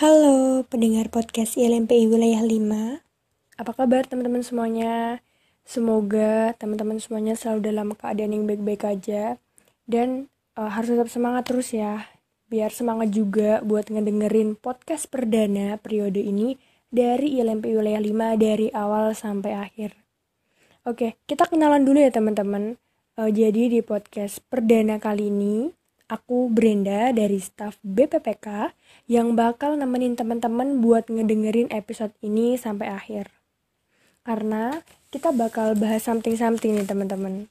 Halo pendengar podcast ILMPI Wilayah 5 Apa kabar teman-teman semuanya? Semoga teman-teman semuanya selalu dalam keadaan yang baik-baik aja. Dan uh, harus tetap semangat terus ya. Biar semangat juga buat ngedengerin podcast perdana periode ini Dari ILMPI Wilayah 5 dari awal sampai akhir. Oke, kita kenalan dulu ya teman-teman. Uh, Jadi di podcast perdana kali ini Aku Brenda dari staff BPPK yang bakal nemenin teman-teman buat ngedengerin episode ini sampai akhir. Karena kita bakal bahas something-something nih teman-teman.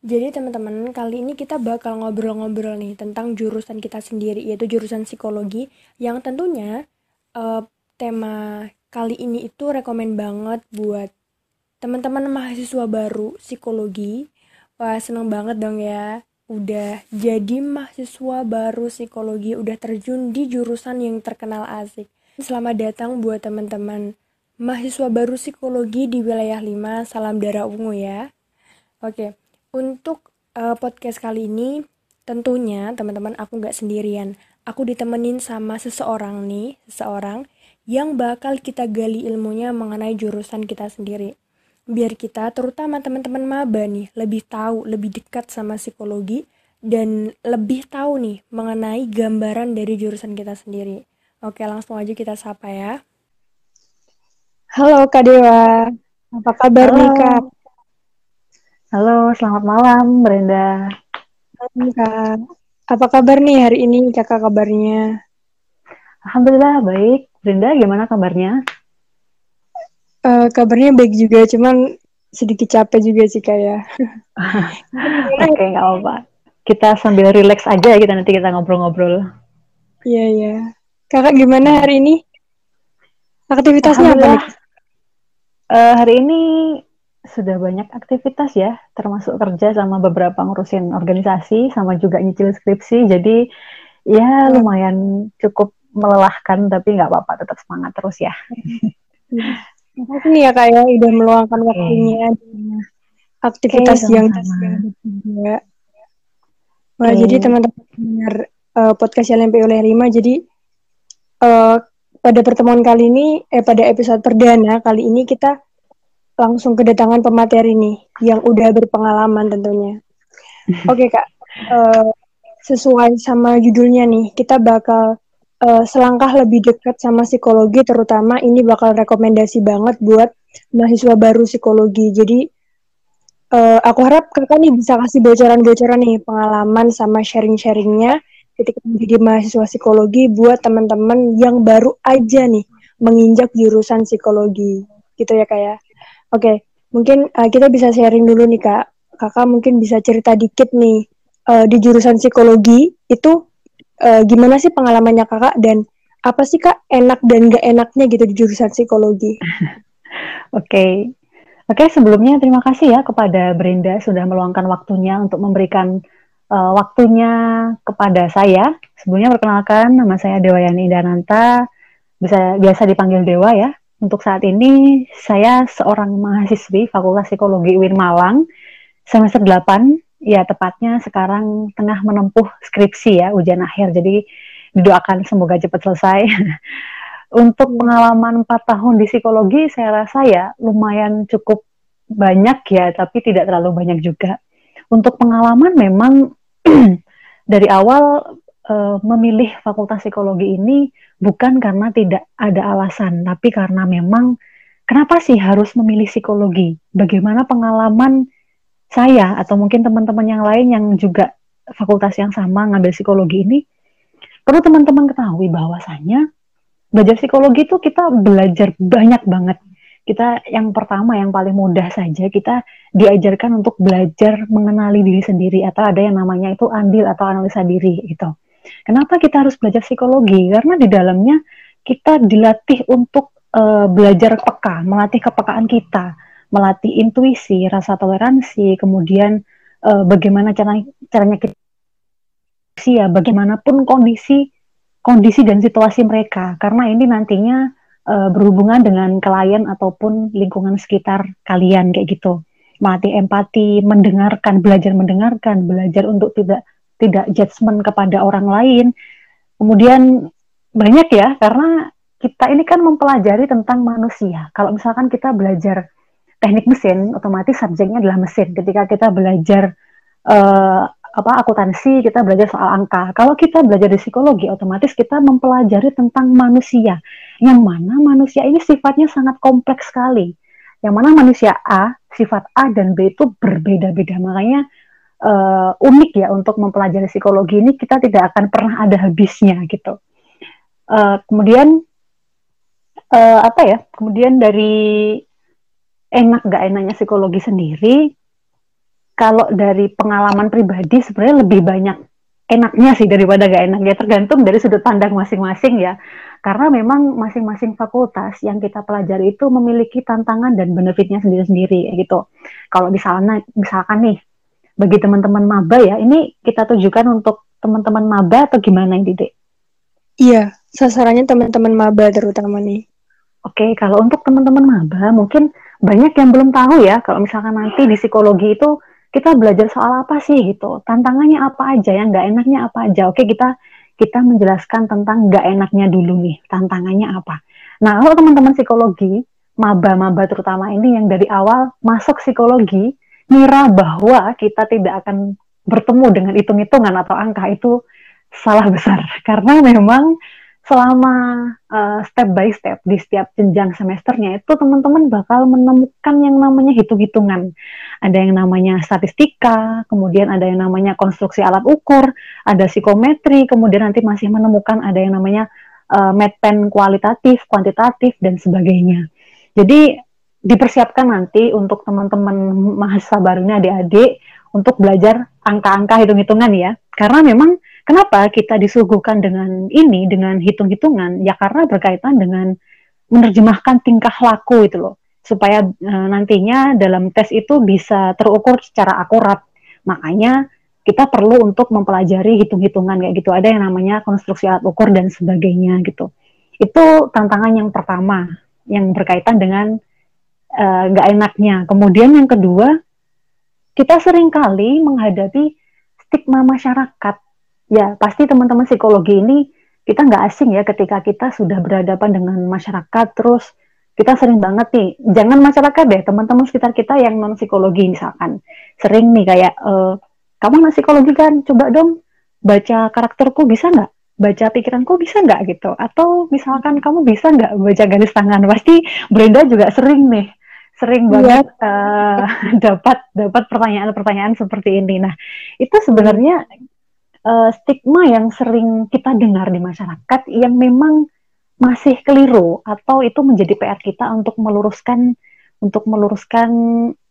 Jadi teman-teman, kali ini kita bakal ngobrol-ngobrol nih tentang jurusan kita sendiri, yaitu jurusan psikologi, yang tentunya uh, tema kali ini itu rekomen banget buat teman-teman mahasiswa baru psikologi Wah seneng banget dong ya udah jadi mahasiswa baru psikologi udah terjun di jurusan yang terkenal asik. Selamat datang buat teman-teman mahasiswa baru psikologi di wilayah 5. Salam darah ungu ya. Oke, untuk uh, podcast kali ini tentunya teman-teman aku nggak sendirian. Aku ditemenin sama seseorang nih, seseorang yang bakal kita gali ilmunya mengenai jurusan kita sendiri biar kita terutama teman-teman maba nih lebih tahu lebih dekat sama psikologi dan lebih tahu nih mengenai gambaran dari jurusan kita sendiri. Oke langsung aja kita sapa ya. Halo kak Dewa. Apa kabar halo. nih kak? Halo selamat malam Brenda. Halo kak. Apa kabar nih hari ini kakak kabarnya? Alhamdulillah baik. Brenda gimana kabarnya Uh, kabarnya baik juga, cuman sedikit capek juga sih kayak. Oke, okay, nggak apa-apa. Kita sambil relax aja ya kita nanti kita ngobrol-ngobrol. Iya, iya. Kakak gimana hari ini? Aktivitasnya apa nih? Uh, hari ini sudah banyak aktivitas ya, termasuk kerja sama beberapa ngurusin organisasi, sama juga nyicil skripsi. Jadi ya lumayan cukup melelahkan, tapi nggak apa-apa, tetap semangat terus ya. Iya. Makasih ya kak ya udah meluangkan waktunya okay. aktivitas okay, yang juga. Wah, okay. jadi teman-teman dengar uh, podcast LMP oleh Rima, jadi uh, pada pertemuan kali ini, eh pada episode perdana kali ini kita langsung kedatangan pemateri nih yang udah berpengalaman tentunya. Oke okay, kak, uh, sesuai sama judulnya nih, kita bakal uh, selangkah lebih dekat sama psikologi terutama ini bakal rekomendasi banget buat mahasiswa baru psikologi. Jadi uh, aku harap kakak nih bisa kasih bocoran-bocoran nih pengalaman sama sharing-sharingnya ketika menjadi mahasiswa psikologi buat teman-teman yang baru aja nih menginjak jurusan psikologi gitu ya kak ya. Oke, okay, mungkin uh, kita bisa sharing dulu nih kak. Kakak mungkin bisa cerita dikit nih uh, di jurusan psikologi itu uh, gimana sih pengalamannya kakak dan apa sih kak enak dan gak enaknya gitu di jurusan psikologi? Oke, oke okay, sebelumnya terima kasih ya kepada Brenda sudah meluangkan waktunya untuk memberikan uh, waktunya kepada saya. Sebelumnya perkenalkan nama saya Dewa Yani Dananta, bisa biasa dipanggil Dewa ya. Untuk saat ini saya seorang mahasiswi Fakultas Psikologi UIN Malang semester 8 ya tepatnya sekarang tengah menempuh skripsi ya ujian akhir. Jadi didoakan semoga cepat selesai. Untuk pengalaman 4 tahun di psikologi saya rasa ya lumayan cukup banyak ya tapi tidak terlalu banyak juga. Untuk pengalaman memang dari awal e, memilih fakultas psikologi ini bukan karena tidak ada alasan tapi karena memang kenapa sih harus memilih psikologi? Bagaimana pengalaman saya atau mungkin teman-teman yang lain yang juga fakultas yang sama ngambil psikologi ini perlu teman-teman ketahui bahwasanya belajar psikologi itu kita belajar banyak banget kita yang pertama yang paling mudah saja kita diajarkan untuk belajar mengenali diri sendiri atau ada yang namanya itu andil atau analisa diri gitu. Kenapa kita harus belajar psikologi? Karena di dalamnya kita dilatih untuk uh, belajar peka, melatih kepekaan kita melatih intuisi, rasa toleransi, kemudian uh, bagaimana cara caranya kita ya bagaimanapun kondisi kondisi dan situasi mereka karena ini nantinya uh, berhubungan dengan klien ataupun lingkungan sekitar kalian kayak gitu melatih empati mendengarkan belajar mendengarkan belajar untuk tidak tidak judgement kepada orang lain. Kemudian banyak ya karena kita ini kan mempelajari tentang manusia. Kalau misalkan kita belajar teknik mesin, otomatis subjeknya adalah mesin. Ketika kita belajar uh, apa akuntansi, kita belajar soal angka. Kalau kita belajar di psikologi, otomatis kita mempelajari tentang manusia. Yang mana manusia ini sifatnya sangat kompleks sekali. Yang mana manusia A, sifat A dan B itu berbeda-beda. Makanya uh, unik ya untuk mempelajari psikologi ini kita tidak akan pernah ada habisnya gitu. Uh, kemudian uh, apa ya kemudian dari enak gak enaknya psikologi sendiri kalau dari pengalaman pribadi sebenarnya lebih banyak enaknya sih daripada gak enaknya tergantung dari sudut pandang masing-masing ya karena memang masing-masing fakultas yang kita pelajari itu memiliki tantangan dan benefitnya sendiri-sendiri gitu kalau misalnya misalkan nih bagi teman-teman maba ya ini kita tujukan untuk teman-teman maba atau gimana ini Dek? Iya, sasarannya teman-teman maba terutama nih. Oke, kalau untuk teman-teman maba mungkin banyak yang belum tahu ya kalau misalkan nanti di psikologi itu kita belajar soal apa sih gitu, tantangannya apa aja, yang nggak enaknya apa aja. Oke, kita kita menjelaskan tentang nggak enaknya dulu nih, tantangannya apa. Nah, kalau teman-teman psikologi, maba-maba terutama ini yang dari awal masuk psikologi, ngira bahwa kita tidak akan bertemu dengan hitung-hitungan atau angka itu salah besar karena memang selama uh, step by step di setiap jenjang semesternya itu teman-teman bakal menemukan yang namanya hitung-hitungan. Ada yang namanya statistika, kemudian ada yang namanya konstruksi alat ukur, ada psikometri, kemudian nanti masih menemukan ada yang namanya uh, pen kualitatif, kuantitatif dan sebagainya. Jadi dipersiapkan nanti untuk teman-teman mahasiswa barunya adik-adik untuk belajar angka-angka hitung-hitungan ya. Karena memang Kenapa kita disuguhkan dengan ini, dengan hitung-hitungan? Ya karena berkaitan dengan menerjemahkan tingkah laku itu loh, supaya e, nantinya dalam tes itu bisa terukur secara akurat. Makanya kita perlu untuk mempelajari hitung-hitungan kayak gitu. Ada yang namanya konstruksi alat ukur dan sebagainya gitu. Itu tantangan yang pertama yang berkaitan dengan e, gak enaknya. Kemudian yang kedua, kita sering kali menghadapi stigma masyarakat ya pasti teman-teman psikologi ini kita nggak asing ya ketika kita sudah berhadapan dengan masyarakat. Terus kita sering banget nih jangan masyarakat deh teman-teman sekitar kita yang non psikologi misalkan. Sering nih kayak e, kamu non psikologi kan? Coba dong baca karakterku bisa nggak? Baca pikiranku bisa nggak? Gitu. Atau misalkan kamu bisa nggak baca garis tangan? Pasti Brenda juga sering nih sering iya. banget uh, dapat dapat pertanyaan-pertanyaan seperti ini. Nah itu sebenarnya uh, stigma yang sering kita dengar di masyarakat yang memang masih keliru atau itu menjadi PR kita untuk meluruskan untuk meluruskan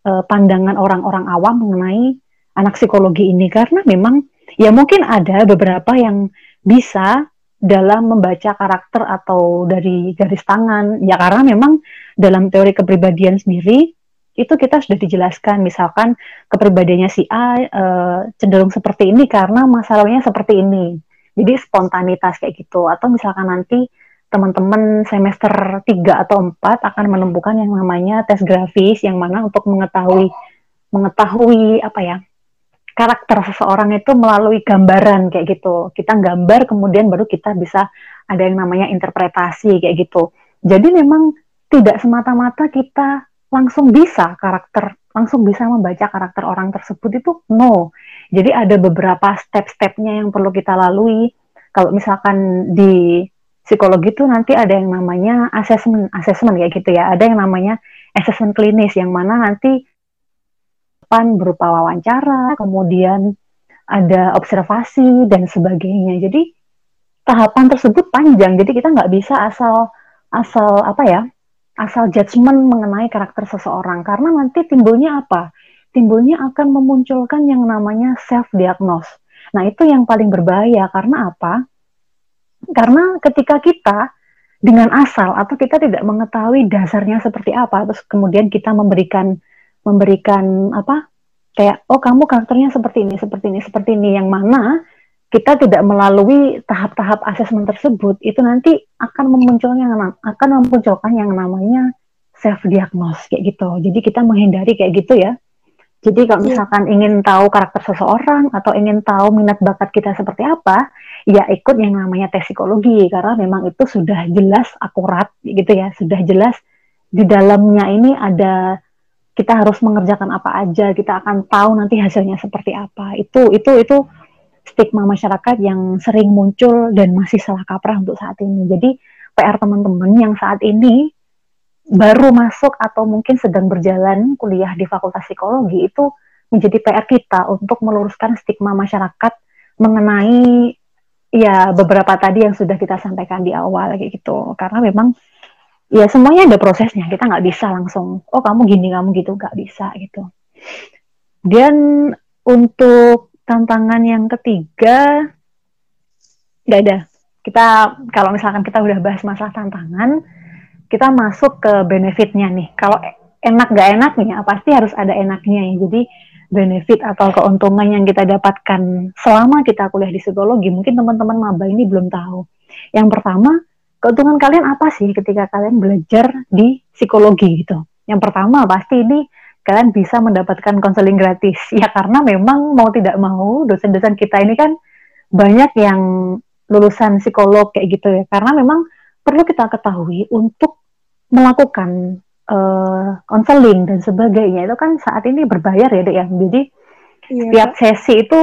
uh, pandangan orang-orang awam mengenai anak psikologi ini. Karena memang ya mungkin ada beberapa yang bisa dalam membaca karakter atau dari garis tangan. Ya karena memang dalam teori kepribadian sendiri itu kita sudah dijelaskan misalkan kepribadiannya si A e, cenderung seperti ini karena masalahnya seperti ini. Jadi spontanitas kayak gitu. Atau misalkan nanti teman-teman semester 3 atau 4 akan menemukan yang namanya tes grafis yang mana untuk mengetahui mengetahui apa ya karakter seseorang itu melalui gambaran kayak gitu. Kita gambar kemudian baru kita bisa ada yang namanya interpretasi kayak gitu. Jadi memang tidak semata-mata kita langsung bisa karakter langsung bisa membaca karakter orang tersebut itu no. Jadi ada beberapa step-stepnya yang perlu kita lalui. Kalau misalkan di psikologi itu nanti ada yang namanya assessment, assessment ya gitu ya. Ada yang namanya assessment klinis yang mana nanti pan berupa wawancara, kemudian ada observasi dan sebagainya. Jadi tahapan tersebut panjang. Jadi kita nggak bisa asal asal apa ya asal judgement mengenai karakter seseorang karena nanti timbulnya apa? Timbulnya akan memunculkan yang namanya self diagnose. Nah, itu yang paling berbahaya karena apa? Karena ketika kita dengan asal atau kita tidak mengetahui dasarnya seperti apa terus kemudian kita memberikan memberikan apa? kayak oh kamu karakternya seperti ini, seperti ini, seperti ini yang mana kita tidak melalui tahap-tahap asesmen tersebut itu nanti akan memunculkan yang akan memunculkan yang namanya self diagnose kayak gitu. Jadi kita menghindari kayak gitu ya. Jadi kalau iya. misalkan yeah. ingin tahu karakter seseorang atau ingin tahu minat bakat kita seperti apa, ya ikut yang namanya tes psikologi karena memang itu sudah jelas akurat gitu ya, sudah jelas di dalamnya ini ada kita harus mengerjakan apa aja, kita akan tahu nanti hasilnya seperti apa. Itu itu itu stigma masyarakat yang sering muncul dan masih salah kaprah untuk saat ini. Jadi PR teman-teman yang saat ini baru masuk atau mungkin sedang berjalan kuliah di Fakultas Psikologi itu menjadi PR kita untuk meluruskan stigma masyarakat mengenai ya beberapa tadi yang sudah kita sampaikan di awal kayak gitu. Karena memang ya semuanya ada prosesnya. Kita nggak bisa langsung oh kamu gini kamu gitu. Nggak bisa gitu. Dan untuk tantangan yang ketiga nggak ada kita kalau misalkan kita udah bahas masalah tantangan kita masuk ke benefitnya nih. Kalau enak gak enaknya, pasti harus ada enaknya ya. Jadi benefit atau keuntungan yang kita dapatkan selama kita kuliah di psikologi, mungkin teman-teman maba ini belum tahu. Yang pertama, keuntungan kalian apa sih ketika kalian belajar di psikologi gitu? Yang pertama pasti ini kalian bisa mendapatkan konseling gratis. Ya karena memang mau tidak mau dosen-dosen kita ini kan banyak yang lulusan psikolog kayak gitu ya. Karena memang perlu kita ketahui untuk melakukan konseling uh, dan sebagainya itu kan saat ini berbayar ya dek ya jadi iya, setiap sesi itu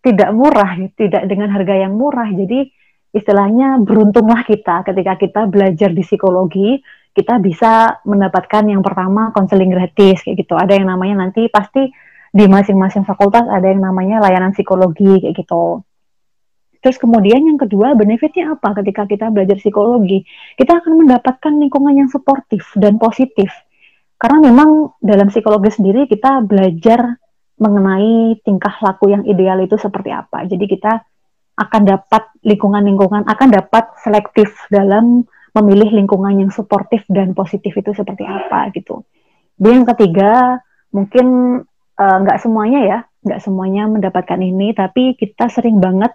tidak murah tidak dengan harga yang murah jadi istilahnya beruntunglah kita ketika kita belajar di psikologi kita bisa mendapatkan yang pertama konseling gratis kayak gitu ada yang namanya nanti pasti di masing-masing fakultas ada yang namanya layanan psikologi kayak gitu Terus kemudian yang kedua, benefitnya apa ketika kita belajar psikologi? Kita akan mendapatkan lingkungan yang suportif dan positif. Karena memang dalam psikologi sendiri kita belajar mengenai tingkah laku yang ideal itu seperti apa. Jadi kita akan dapat lingkungan-lingkungan, akan dapat selektif dalam memilih lingkungan yang suportif dan positif itu seperti apa gitu. Dan yang ketiga, mungkin eh, nggak uh, semuanya ya, nggak semuanya mendapatkan ini, tapi kita sering banget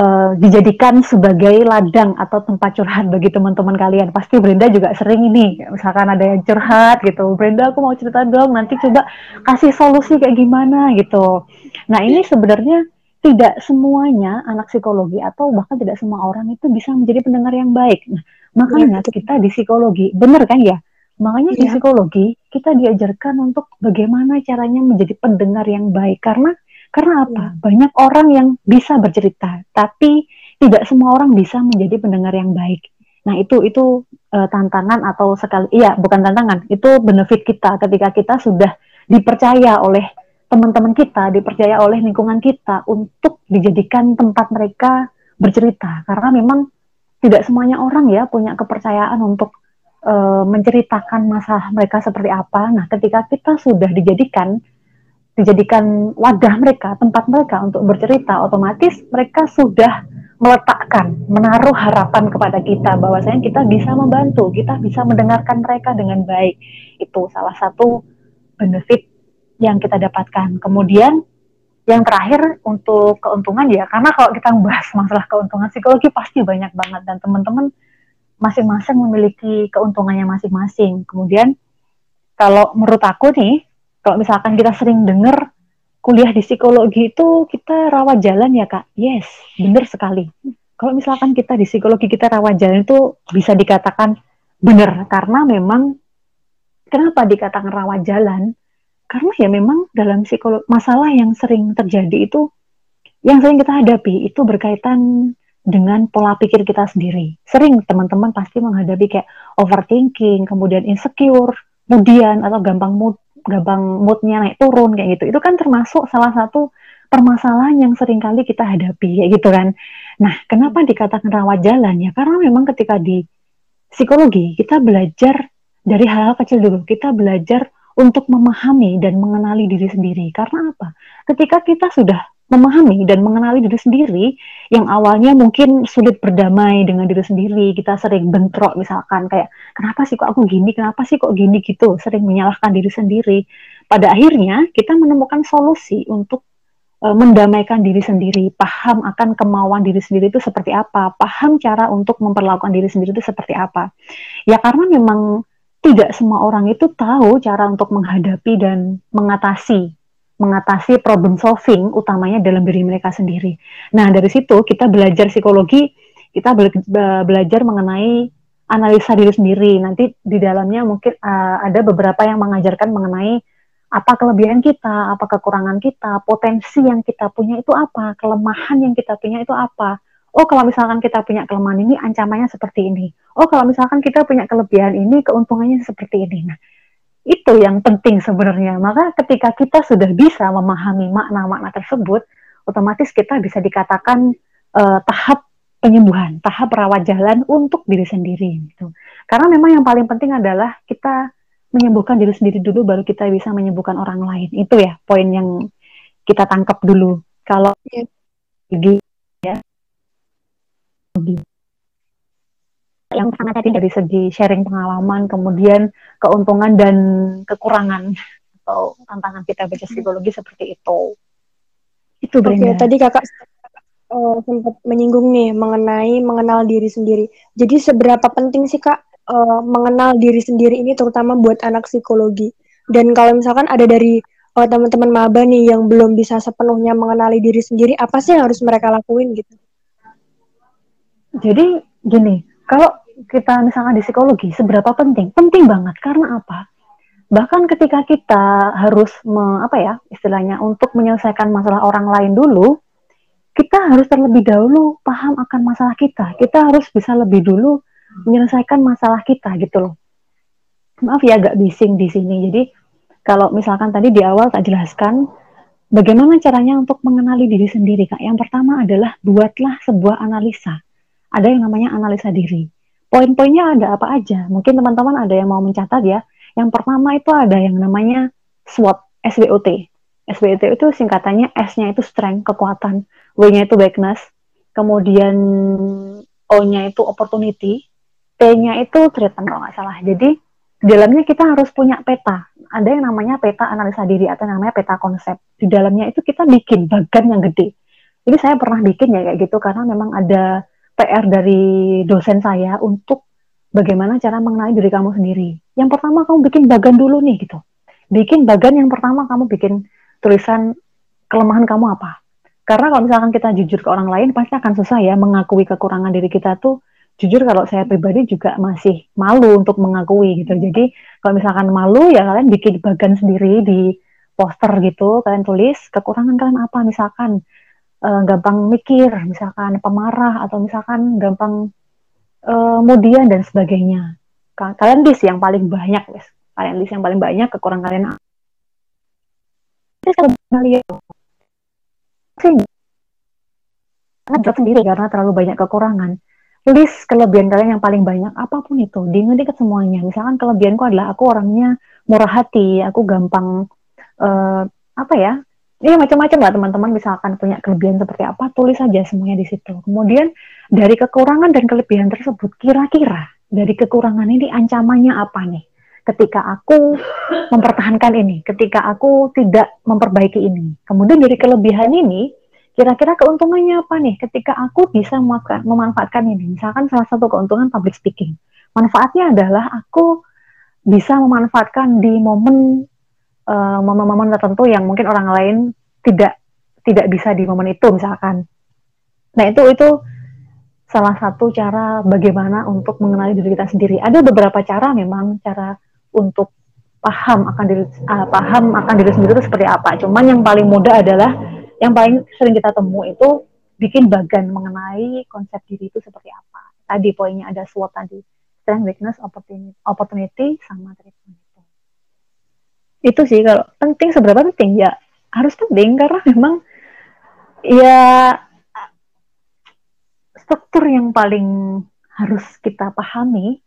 uh, dijadikan sebagai ladang atau tempat curhat bagi teman-teman kalian. Pasti Brenda juga sering ini, misalkan ada yang curhat gitu, Brenda aku mau cerita dong, nanti coba kasih solusi kayak gimana gitu. Nah ini sebenarnya tidak semuanya anak psikologi atau bahkan tidak semua orang itu bisa menjadi pendengar yang baik. Nah, makanya ya, kita di psikologi, benar kan ya? Makanya ya. di iya. psikologi kita diajarkan untuk bagaimana caranya menjadi pendengar yang baik karena karena apa? Hmm. Banyak orang yang bisa bercerita, tapi tidak semua orang bisa menjadi pendengar yang baik. Nah, itu itu uh, tantangan atau sekali iya, bukan tantangan, itu benefit kita ketika kita sudah dipercaya oleh teman-teman kita, dipercaya oleh lingkungan kita untuk dijadikan tempat mereka bercerita. Karena memang tidak semuanya orang ya punya kepercayaan untuk uh, menceritakan masalah mereka seperti apa. Nah, ketika kita sudah dijadikan dijadikan wadah mereka, tempat mereka untuk bercerita, otomatis mereka sudah meletakkan, menaruh harapan kepada kita bahwasanya kita bisa membantu, kita bisa mendengarkan mereka dengan baik. Itu salah satu benefit yang kita dapatkan. Kemudian yang terakhir untuk keuntungan ya, karena kalau kita membahas masalah keuntungan psikologi pasti banyak banget dan teman-teman masing-masing memiliki keuntungannya masing-masing. Kemudian kalau menurut aku nih kalau misalkan kita sering dengar kuliah di psikologi itu kita rawat jalan ya kak yes benar sekali kalau misalkan kita di psikologi kita rawat jalan itu bisa dikatakan benar karena memang kenapa dikatakan rawat jalan karena ya memang dalam psikologi masalah yang sering terjadi itu yang sering kita hadapi itu berkaitan dengan pola pikir kita sendiri. Sering teman-teman pasti menghadapi kayak overthinking, kemudian insecure, kemudian atau gampang mood gampang moodnya naik turun kayak gitu. Itu kan termasuk salah satu permasalahan yang sering kali kita hadapi kayak gitu kan. Nah kenapa dikatakan rawat jalan? Ya karena memang ketika di psikologi kita belajar dari hal-hal kecil dulu. Kita belajar untuk memahami dan mengenali diri sendiri. Karena apa? Ketika kita sudah memahami dan mengenali diri sendiri yang awalnya mungkin sulit berdamai dengan diri sendiri kita sering bentrok misalkan kayak kenapa sih kok aku gini? Kenapa sih kok gini? gitu sering menyalahkan diri sendiri. Pada akhirnya kita menemukan solusi untuk uh, mendamaikan diri sendiri. Paham akan kemauan diri sendiri itu seperti apa paham cara untuk memperlakukan diri sendiri itu seperti apa. Ya karena memang tidak semua orang itu tahu cara untuk menghadapi dan mengatasi mengatasi problem solving utamanya dalam diri mereka sendiri. Nah, dari situ kita belajar psikologi, kita be belajar mengenai analisa diri sendiri. Nanti di dalamnya mungkin uh, ada beberapa yang mengajarkan mengenai apa kelebihan kita, apa kekurangan kita, potensi yang kita punya itu apa, kelemahan yang kita punya itu apa oh kalau misalkan kita punya kelemahan ini ancamannya seperti ini. Oh kalau misalkan kita punya kelebihan ini keuntungannya seperti ini. Nah, itu yang penting sebenarnya. Maka ketika kita sudah bisa memahami makna-makna tersebut, otomatis kita bisa dikatakan uh, tahap penyembuhan, tahap rawat jalan untuk diri sendiri gitu. Karena memang yang paling penting adalah kita menyembuhkan diri sendiri dulu baru kita bisa menyembuhkan orang lain. Itu ya poin yang kita tangkap dulu. Kalau yeah. Ya yang sangat tadi dari segi sharing pengalaman, kemudian keuntungan dan kekurangan atau tantangan kita baca psikologi seperti itu. Itu Brenda. Oke, tadi kakak uh, sempat menyinggung nih mengenai mengenal diri sendiri. Jadi seberapa penting sih kak uh, mengenal diri sendiri ini terutama buat anak psikologi? Dan kalau misalkan ada dari uh, teman-teman maba nih yang belum bisa sepenuhnya mengenali diri sendiri, apa sih yang harus mereka lakuin gitu? Jadi gini, kalau kita misalnya di psikologi, seberapa penting? Penting banget karena apa? Bahkan ketika kita harus me, apa ya istilahnya untuk menyelesaikan masalah orang lain dulu, kita harus terlebih dahulu paham akan masalah kita. Kita harus bisa lebih dulu menyelesaikan masalah kita gitu loh. Maaf ya agak bising di sini. Jadi kalau misalkan tadi di awal tak jelaskan bagaimana caranya untuk mengenali diri sendiri, Kak. Yang pertama adalah buatlah sebuah analisa ada yang namanya analisa diri. Poin-poinnya ada apa aja? Mungkin teman-teman ada yang mau mencatat ya. Yang pertama itu ada yang namanya SWOT, SWOT. SWOT itu singkatannya S-nya itu strength, kekuatan, W-nya itu weakness, kemudian O-nya itu opportunity, T-nya itu treatment kalau nggak salah. Jadi di dalamnya kita harus punya peta. Ada yang namanya peta analisa diri atau namanya peta konsep. Di dalamnya itu kita bikin bagan yang gede. Jadi saya pernah bikin ya kayak gitu karena memang ada PR dari dosen saya untuk bagaimana cara mengenali diri kamu sendiri. Yang pertama kamu bikin bagan dulu nih gitu. Bikin bagan yang pertama kamu bikin tulisan kelemahan kamu apa. Karena kalau misalkan kita jujur ke orang lain pasti akan susah ya mengakui kekurangan diri kita tuh. Jujur kalau saya pribadi juga masih malu untuk mengakui gitu. Jadi kalau misalkan malu ya kalian bikin bagan sendiri di poster gitu, kalian tulis kekurangan kalian apa misalkan uh, gampang mikir, misalkan pemarah atau misalkan gampang uh, kemudian dan sebagainya. Kalian list yang paling banyak, guys. Kalian list yang paling banyak kekurangan kalian. Terus kalian sih sendiri karena terlalu banyak kekurangan. List kelebihan kalian yang paling banyak apa pun itu, diingat semuanya. Misalkan kelebihanku adalah aku orangnya murah hati, aku gampang uh, apa ya Iya macam-macam lah teman-teman misalkan punya kelebihan seperti apa tulis saja semuanya di situ. Kemudian dari kekurangan dan kelebihan tersebut kira-kira dari kekurangan ini ancamannya apa nih? Ketika aku mempertahankan ini, ketika aku tidak memperbaiki ini. Kemudian dari kelebihan ini kira-kira keuntungannya apa nih ketika aku bisa memanfaatkan ini? Misalkan salah satu keuntungan public speaking. Manfaatnya adalah aku bisa memanfaatkan di momen Eh, momen-momen uh, tertentu yang mungkin orang lain tidak tidak bisa di momen itu misalkan. Nah itu itu salah satu cara bagaimana untuk mengenali diri kita sendiri. Ada beberapa cara memang cara untuk paham akan diri uh, paham akan diri sendiri itu seperti apa. Cuman yang paling mudah adalah yang paling sering kita temu itu bikin bagan mengenai konsep diri itu seperti apa. Tadi poinnya ada SWOT tadi, strength, weakness, opportunity, opportunity sama treatment itu sih kalau penting seberapa penting? Ya harus penting karena memang ya struktur yang paling harus kita pahami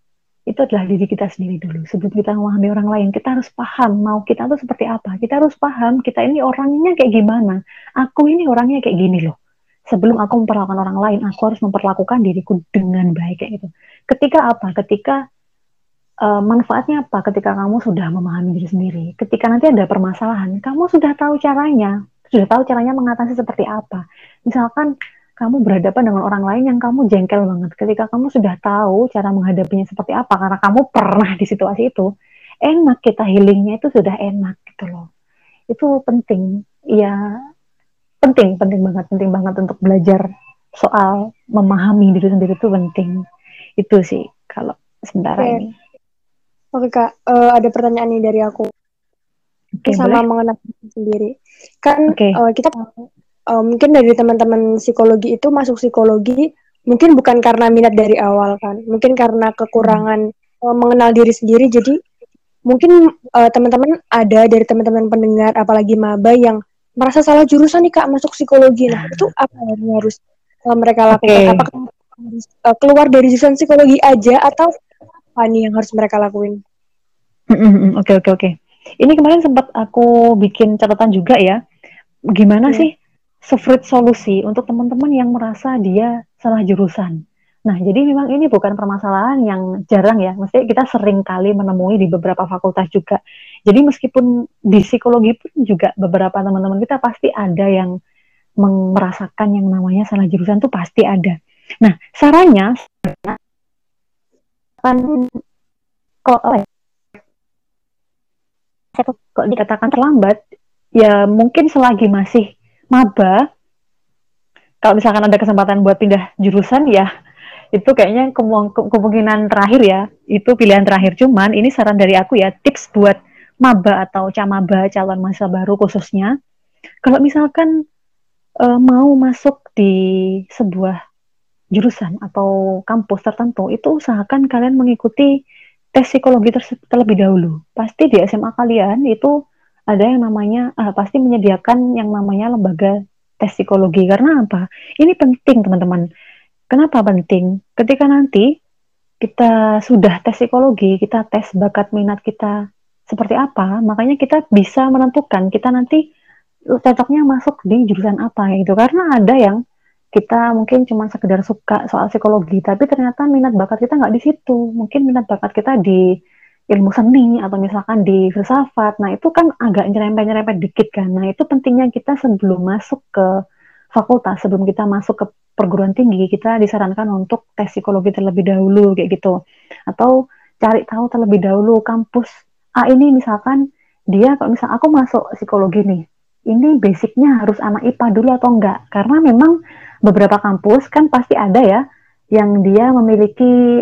itu adalah diri kita sendiri dulu. Sebelum kita memahami orang lain kita harus paham mau kita tuh seperti apa. Kita harus paham kita ini orangnya kayak gimana. Aku ini orangnya kayak gini loh. Sebelum aku memperlakukan orang lain aku harus memperlakukan diriku dengan baik kayak gitu. Ketika apa? Ketika uh, manfaatnya apa ketika kamu sudah memahami diri sendiri? Ketika nanti ada permasalahan, kamu sudah tahu caranya, sudah tahu caranya mengatasi seperti apa. Misalkan kamu berhadapan dengan orang lain yang kamu jengkel banget. Ketika kamu sudah tahu cara menghadapinya seperti apa, karena kamu pernah di situasi itu, enak kita healingnya itu sudah enak gitu loh. Itu penting, ya penting, penting banget, penting banget untuk belajar soal memahami diri sendiri itu penting. Itu sih kalau sementara okay. ini. Oke kak, uh, ada pertanyaan nih dari aku. Okay, sama boleh? mengenai sendiri. Kan okay. uh, kita uh, mungkin dari teman-teman psikologi itu masuk psikologi mungkin bukan karena minat dari awal kan, mungkin karena kekurangan uh, mengenal diri sendiri. Jadi mungkin uh, teman-teman ada dari teman-teman pendengar, apalagi maba yang merasa salah jurusan nih kak masuk psikologi. Nah itu apa yang harus uh, mereka lakukan? Okay. Apakah harus uh, keluar dari jurusan psikologi aja atau apa nih yang harus mereka lakuin? Oke oke oke. Ini kemarin sempat aku bikin catatan juga ya. Gimana yeah. sih sefruit solusi untuk teman-teman yang merasa dia salah jurusan? Nah, jadi memang ini bukan permasalahan yang jarang ya. Mesti kita sering kali menemui di beberapa fakultas juga. Jadi meskipun di psikologi pun juga beberapa teman-teman kita pasti ada yang merasakan yang namanya salah jurusan itu pasti ada. Nah, sarannya kan kok oh ya, kok dikatakan terlambat? Ya mungkin selagi masih maba kalau misalkan ada kesempatan buat pindah jurusan ya itu kayaknya kemungkinan terakhir ya itu pilihan terakhir. Cuman ini saran dari aku ya tips buat maba atau camaba calon masa baru khususnya. Kalau misalkan e, mau masuk di sebuah jurusan atau kampus tertentu itu usahakan kalian mengikuti tes psikologi terlebih dahulu. Pasti di SMA kalian itu ada yang namanya uh, pasti menyediakan yang namanya lembaga tes psikologi karena apa? Ini penting teman-teman. Kenapa penting? Ketika nanti kita sudah tes psikologi, kita tes bakat minat kita seperti apa, makanya kita bisa menentukan kita nanti cocoknya masuk di jurusan apa gitu. Karena ada yang kita mungkin cuma sekedar suka soal psikologi, tapi ternyata minat bakat kita nggak di situ. Mungkin minat bakat kita di ilmu seni atau misalkan di filsafat. Nah itu kan agak nyerempet-nyerempet dikit kan. Nah itu pentingnya kita sebelum masuk ke fakultas, sebelum kita masuk ke perguruan tinggi, kita disarankan untuk tes psikologi terlebih dahulu kayak gitu. Atau cari tahu terlebih dahulu kampus A ini misalkan dia kalau misal aku masuk psikologi nih, ini basicnya harus anak IPA dulu atau enggak? Karena memang beberapa kampus kan pasti ada ya yang dia memiliki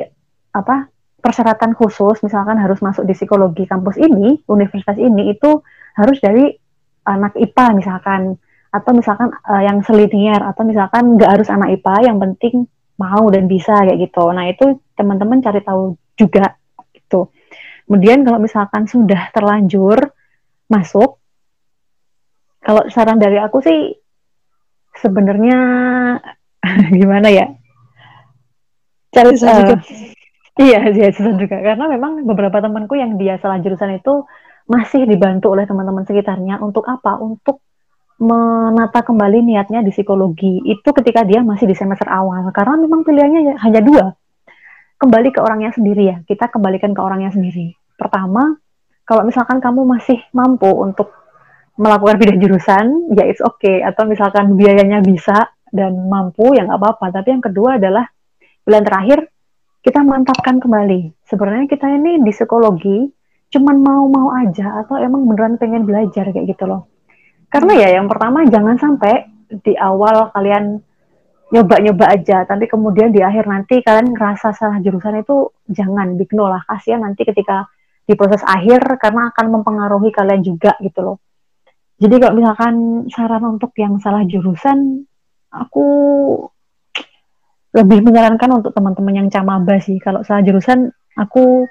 apa persyaratan khusus misalkan harus masuk di psikologi kampus ini universitas ini itu harus dari anak IPA misalkan. Atau misalkan uh, yang selinier atau misalkan nggak harus anak IPA yang penting mau dan bisa kayak gitu. Nah itu teman-teman cari tahu juga itu kemudian kalau misalkan sudah terlanjur masuk kalau saran dari aku sih sebenarnya gimana ya? Cari uh, Iya, iya susah juga. Karena memang beberapa temanku yang dia salah jurusan itu masih dibantu oleh teman-teman sekitarnya untuk apa? Untuk menata kembali niatnya di psikologi. Itu ketika dia masih di semester awal. Karena memang pilihannya ya hanya dua. Kembali ke orangnya sendiri ya. Kita kembalikan ke orangnya sendiri. Pertama kalau misalkan kamu masih mampu untuk melakukan pindah jurusan, ya it's okay. Atau misalkan biayanya bisa dan mampu, ya nggak apa-apa. Tapi yang kedua adalah bulan terakhir kita mantapkan kembali. Sebenarnya kita ini di psikologi cuman mau-mau aja atau emang beneran pengen belajar kayak gitu loh. Karena ya yang pertama jangan sampai di awal kalian nyoba-nyoba aja, tapi kemudian di akhir nanti kalian ngerasa salah jurusan itu jangan bigno lah, kasihan nanti ketika di proses akhir karena akan mempengaruhi kalian juga gitu loh. Jadi kalau misalkan saran untuk yang salah jurusan, aku lebih menyarankan untuk teman-teman yang camaba sih. Kalau salah jurusan, aku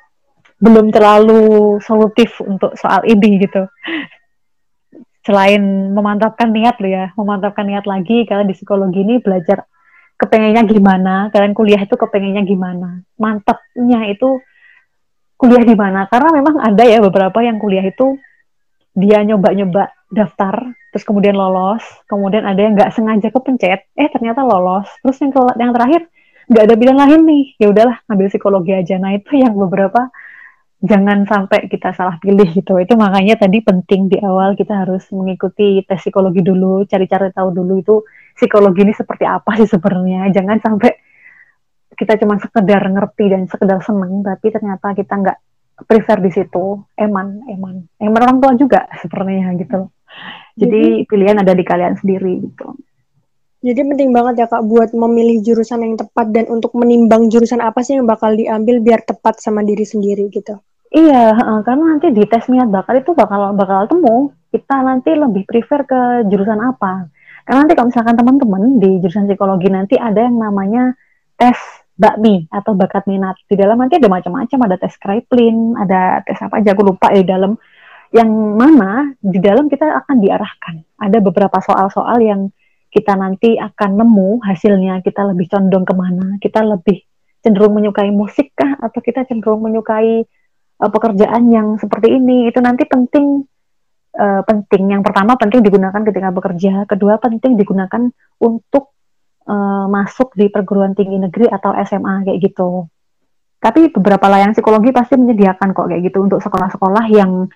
belum terlalu solutif untuk soal ini gitu. Selain memantapkan niat loh ya, memantapkan niat lagi, kalian di psikologi ini belajar kepengennya gimana, kalian kuliah itu kepengennya gimana. Mantapnya itu kuliah di mana? Karena memang ada ya beberapa yang kuliah itu dia nyoba-nyoba daftar terus kemudian lolos kemudian ada yang nggak sengaja kepencet eh ternyata lolos terus yang yang terakhir nggak ada bidang lain nih ya udahlah ngambil psikologi aja nah itu yang beberapa jangan sampai kita salah pilih gitu. Itu makanya tadi penting di awal kita harus mengikuti tes psikologi dulu, cari-cari tahu dulu itu psikologi ini seperti apa sih sebenarnya. Jangan sampai kita cuma sekedar ngerti dan sekedar seneng, tapi ternyata kita nggak prefer di situ. Eman, eman, eman orang tua juga sebenarnya gitu. Jadi pilihan ada di kalian sendiri gitu. Jadi penting banget ya Kak buat memilih jurusan yang tepat dan untuk menimbang jurusan apa sih yang bakal diambil biar tepat sama diri sendiri gitu. Iya, karena nanti di tes minat bakat itu bakal bakal temu kita nanti lebih prefer ke jurusan apa. Karena nanti kalau misalkan teman-teman di jurusan psikologi nanti ada yang namanya tes bakmi atau bakat minat. Di dalam nanti ada macam-macam, ada tes Kraepelin, ada tes apa aja aku lupa ya di dalam. Yang mana di dalam kita akan diarahkan. Ada beberapa soal-soal yang kita nanti akan nemu hasilnya, kita lebih condong ke mana, kita lebih cenderung menyukai musik kah, atau kita cenderung menyukai uh, pekerjaan yang seperti ini. Itu nanti penting uh, penting. Yang pertama penting digunakan ketika bekerja. Kedua penting digunakan untuk uh, masuk di perguruan tinggi negeri atau SMA kayak gitu. Tapi beberapa layanan psikologi pasti menyediakan kok kayak gitu untuk sekolah-sekolah yang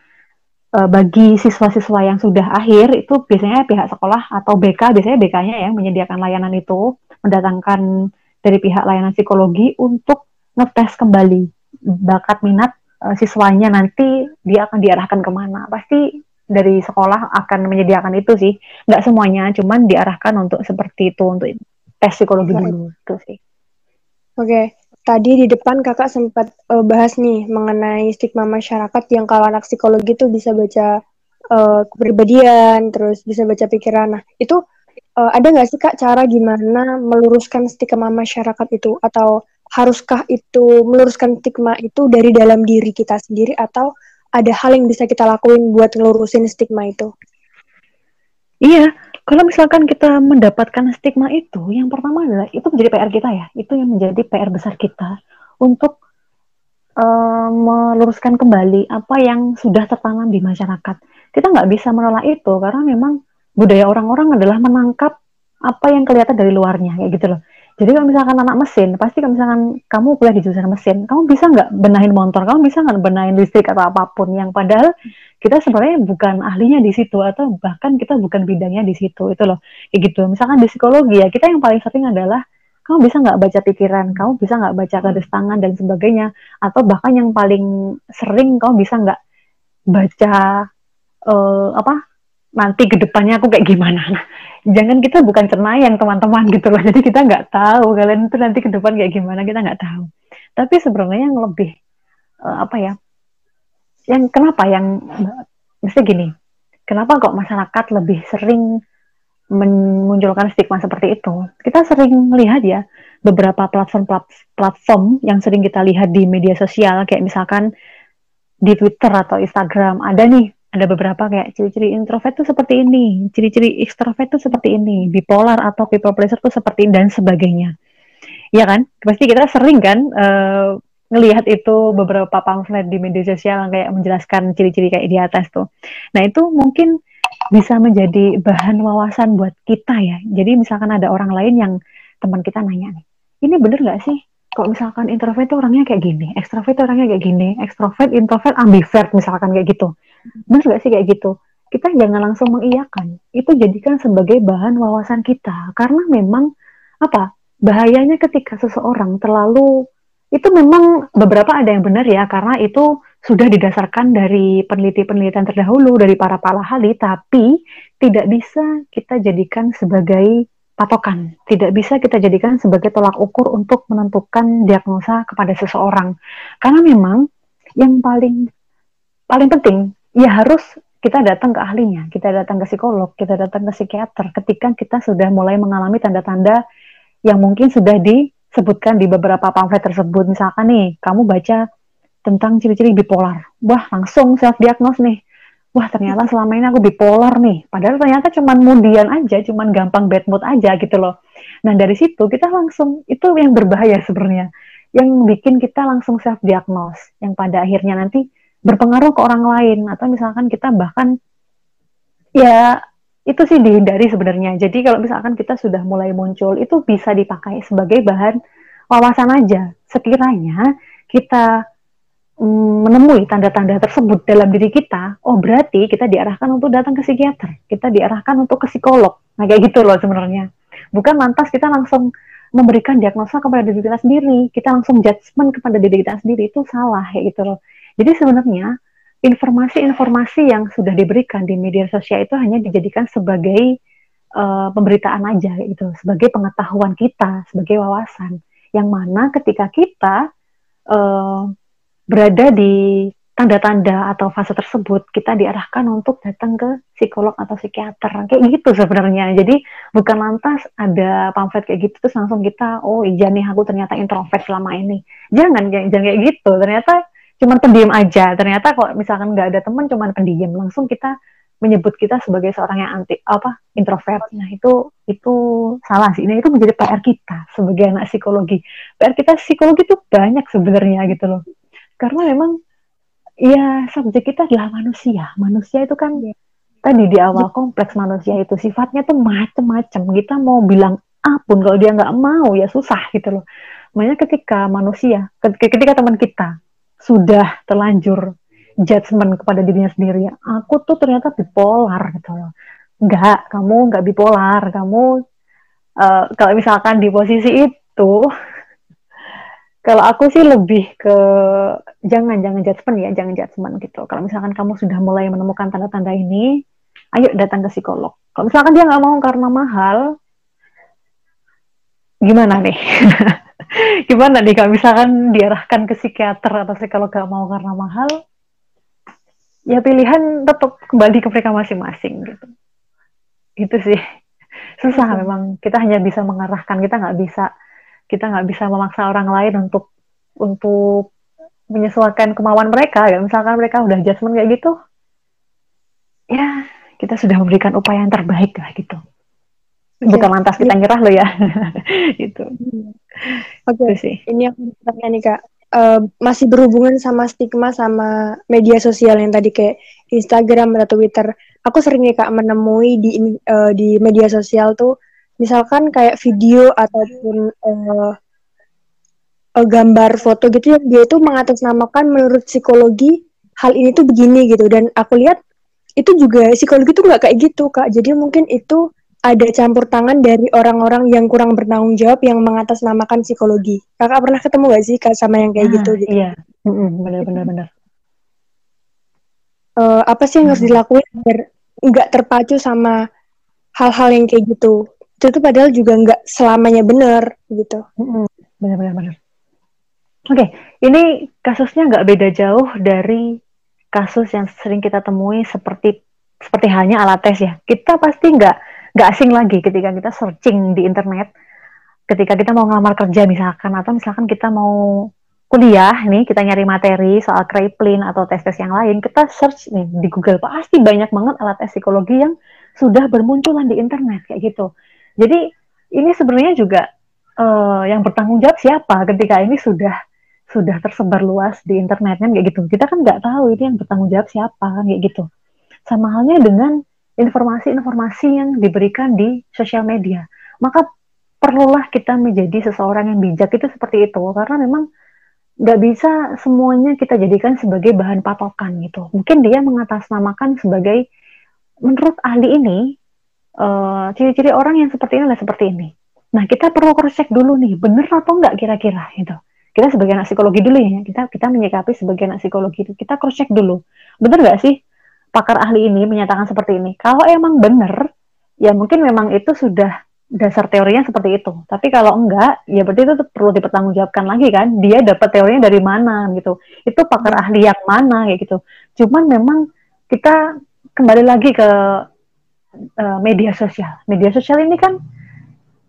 uh, bagi siswa-siswa yang sudah akhir itu biasanya pihak sekolah atau BK biasanya BK-nya ya menyediakan layanan itu mendatangkan dari pihak layanan psikologi untuk ngetes kembali bakat minat uh, siswanya. Nanti dia akan diarahkan ke mana. Pasti dari sekolah akan menyediakan itu sih. Nggak semuanya cuman diarahkan untuk seperti itu untuk tes psikologi dulu. Itu sih. Oke. okay. Tadi di depan kakak sempat uh, bahas nih mengenai stigma masyarakat yang kalau anak psikologi itu bisa baca uh, kepribadian terus bisa baca pikiran. Nah itu uh, ada nggak sih kak cara gimana meluruskan stigma masyarakat itu? Atau haruskah itu meluruskan stigma itu dari dalam diri kita sendiri? Atau ada hal yang bisa kita lakuin buat ngelurusin stigma itu? Iya, kalau misalkan kita mendapatkan stigma itu, yang pertama adalah itu menjadi PR kita ya, itu yang menjadi PR besar kita untuk uh, meluruskan kembali apa yang sudah tertanam di masyarakat. Kita nggak bisa menolak itu karena memang budaya orang-orang adalah menangkap apa yang kelihatan dari luarnya, kayak gitu loh. Jadi kalau misalkan anak mesin, pasti kalau misalkan kamu kuliah di jurusan mesin, kamu bisa nggak benahin motor, kamu bisa nggak benahin listrik atau apa pun yang padahal kita sebenarnya bukan ahlinya di situ atau bahkan kita bukan bidangnya di situ itu loh kayak gitu. Misalkan di psikologi ya kita yang paling sering adalah kamu bisa nggak baca pikiran, kamu bisa nggak baca garis tangan dan sebagainya, atau bahkan yang paling sering kamu bisa nggak baca uh, apa nanti ke depannya aku kayak gimana. Nah, jangan kita bukan cenayang teman-teman gitu loh. Jadi kita nggak tahu kalian itu nanti ke depan kayak gimana kita nggak tahu. Tapi sebenarnya yang lebih uh, apa ya yang kenapa yang mesti gini kenapa kok masyarakat lebih sering memunculkan stigma seperti itu? Kita sering melihat ya beberapa platform platform yang sering kita lihat di media sosial kayak misalkan di Twitter atau Instagram ada nih ada beberapa kayak ciri-ciri introvert tuh seperti ini, ciri-ciri extrovert tuh seperti ini, bipolar atau people pleaser tuh seperti ini dan sebagainya. Ya kan? Pasti kita sering kan uh, ngelihat itu beberapa pamflet di media sosial yang kayak menjelaskan ciri-ciri kayak di atas tuh. Nah, itu mungkin bisa menjadi bahan wawasan buat kita ya. Jadi misalkan ada orang lain yang teman kita nanya nih, ini bener nggak sih kalau misalkan introvert itu orangnya kayak gini, ekstrovert orangnya kayak gini, ekstrovert, introvert, ambivert misalkan kayak gitu. Benar gak sih kayak gitu? Kita jangan langsung mengiyakan. Itu jadikan sebagai bahan wawasan kita. Karena memang apa? Bahayanya ketika seseorang terlalu itu memang beberapa ada yang benar ya karena itu sudah didasarkan dari peneliti-penelitian terdahulu dari para para ahli tapi tidak bisa kita jadikan sebagai patokan tidak bisa kita jadikan sebagai tolak ukur untuk menentukan diagnosa kepada seseorang karena memang yang paling paling penting ya harus kita datang ke ahlinya, kita datang ke psikolog, kita datang ke psikiater ketika kita sudah mulai mengalami tanda-tanda yang mungkin sudah disebutkan di beberapa pamflet tersebut. Misalkan nih, kamu baca tentang ciri-ciri bipolar. Wah, langsung self diagnose nih. Wah, ternyata selama ini aku bipolar nih. Padahal ternyata cuma kemudian aja, cuma gampang bad mood aja gitu loh. Nah, dari situ kita langsung itu yang berbahaya sebenarnya. Yang bikin kita langsung self diagnose yang pada akhirnya nanti berpengaruh ke orang lain atau misalkan kita bahkan ya itu sih dihindari sebenarnya. Jadi kalau misalkan kita sudah mulai muncul itu bisa dipakai sebagai bahan wawasan aja. Sekiranya kita menemui tanda-tanda tersebut dalam diri kita, oh berarti kita diarahkan untuk datang ke psikiater, kita diarahkan untuk ke psikolog. Nah kayak gitu loh sebenarnya. Bukan lantas kita langsung memberikan diagnosa kepada diri kita sendiri, kita langsung judgement kepada diri kita sendiri itu salah kayak gitu loh. Jadi sebenarnya informasi-informasi yang sudah diberikan di media sosial itu hanya dijadikan sebagai uh, pemberitaan aja gitu, sebagai pengetahuan kita, sebagai wawasan. Yang mana ketika kita uh, berada di tanda-tanda atau fase tersebut, kita diarahkan untuk datang ke psikolog atau psikiater. Kayak gitu sebenarnya. Jadi bukan lantas ada pamflet kayak gitu terus langsung kita, oh iya nih aku ternyata introvert selama ini. Jangan, jangan, jangan kayak gitu. Ternyata cuma pendiam aja. Ternyata kalau misalkan nggak ada teman, cuma pendiam. Langsung kita menyebut kita sebagai seorang yang anti apa introvert. Nah itu itu salah sih. Nah itu menjadi PR kita sebagai anak psikologi. PR kita psikologi itu banyak sebenarnya gitu loh karena memang ya subjek kita adalah manusia. Manusia itu kan ya. tadi di awal kompleks manusia itu sifatnya tuh macem-macem. Kita mau bilang apa pun kalau dia nggak mau ya susah gitu loh. Makanya ketika manusia ketika teman kita sudah terlanjur judgement kepada dirinya sendiri aku tuh ternyata bipolar gitu loh. Nggak kamu nggak bipolar. Kamu uh, kalau misalkan di posisi itu kalau aku sih lebih ke jangan jangan judgement ya, jangan judgement gitu. Kalau misalkan kamu sudah mulai menemukan tanda-tanda ini, ayo datang ke psikolog. Kalau misalkan dia nggak mau karena mahal, gimana nih? gimana nih kalau misalkan diarahkan ke psikiater atau psikolog nggak mau karena mahal? Ya pilihan tetap kembali ke mereka masing-masing gitu. Itu sih susah memang. Kita hanya bisa mengarahkan, kita nggak bisa kita nggak bisa memaksa orang lain untuk untuk menyesuaikan kemauan mereka ya misalkan mereka udah judgement kayak gitu ya kita sudah memberikan upaya yang terbaik lah gitu. Bukan lantas kita nyerah loh ya. Gitu. Oke okay. sih. ini aku tanya nih kak. Uh, masih berhubungan sama stigma sama media sosial yang tadi kayak Instagram atau Twitter. Aku sering nih kak menemui di uh, di media sosial tuh misalkan kayak video ataupun uh, uh, gambar foto gitu yang dia itu mengatasnamakan menurut psikologi hal ini tuh begini gitu. Dan aku lihat itu juga psikologi tuh nggak kayak gitu kak. Jadi mungkin itu ada campur tangan dari orang-orang yang kurang bertanggung jawab yang mengatasnamakan psikologi. Kakak pernah ketemu gak sih kak sama yang kayak gitu, ah, gitu iya. Benar-benar benar uh, apa sih yang harus dilakuin biar nggak terpacu sama hal-hal yang kayak gitu itu tuh padahal juga nggak selamanya benar gitu. Benar-benar. Oke, okay, ini kasusnya nggak beda jauh dari kasus yang sering kita temui seperti seperti halnya alat tes ya. Kita pasti nggak nggak asing lagi ketika kita searching di internet, ketika kita mau ngelamar kerja misalkan atau misalkan kita mau kuliah nih kita nyari materi soal kriplin atau tes-tes yang lain kita search nih di Google pasti banyak banget alat tes psikologi yang sudah bermunculan di internet kayak gitu jadi ini sebenarnya juga uh, yang bertanggung jawab siapa ketika ini sudah sudah tersebar luas di internet kan kayak gitu. Kita kan nggak tahu itu yang bertanggung jawab siapa kan kayak gitu. Sama halnya dengan informasi-informasi yang diberikan di sosial media. Maka perlulah kita menjadi seseorang yang bijak itu seperti itu karena memang nggak bisa semuanya kita jadikan sebagai bahan patokan gitu. Mungkin dia mengatasnamakan sebagai menurut ahli ini eh, ciri-ciri orang yang seperti ini adalah seperti ini. Nah, kita perlu cross check dulu nih, bener atau enggak kira-kira gitu. Kita sebagai anak psikologi dulu ya, kita kita menyikapi sebagai anak psikologi itu, kita cross check dulu. Bener nggak sih pakar ahli ini menyatakan seperti ini? Kalau emang bener, ya mungkin memang itu sudah dasar teorinya seperti itu. Tapi kalau enggak, ya berarti itu perlu dipertanggungjawabkan lagi kan. Dia dapat teorinya dari mana gitu. Itu pakar ahli yang mana kayak gitu. Cuman memang kita kembali lagi ke uh, media sosial. Media sosial ini kan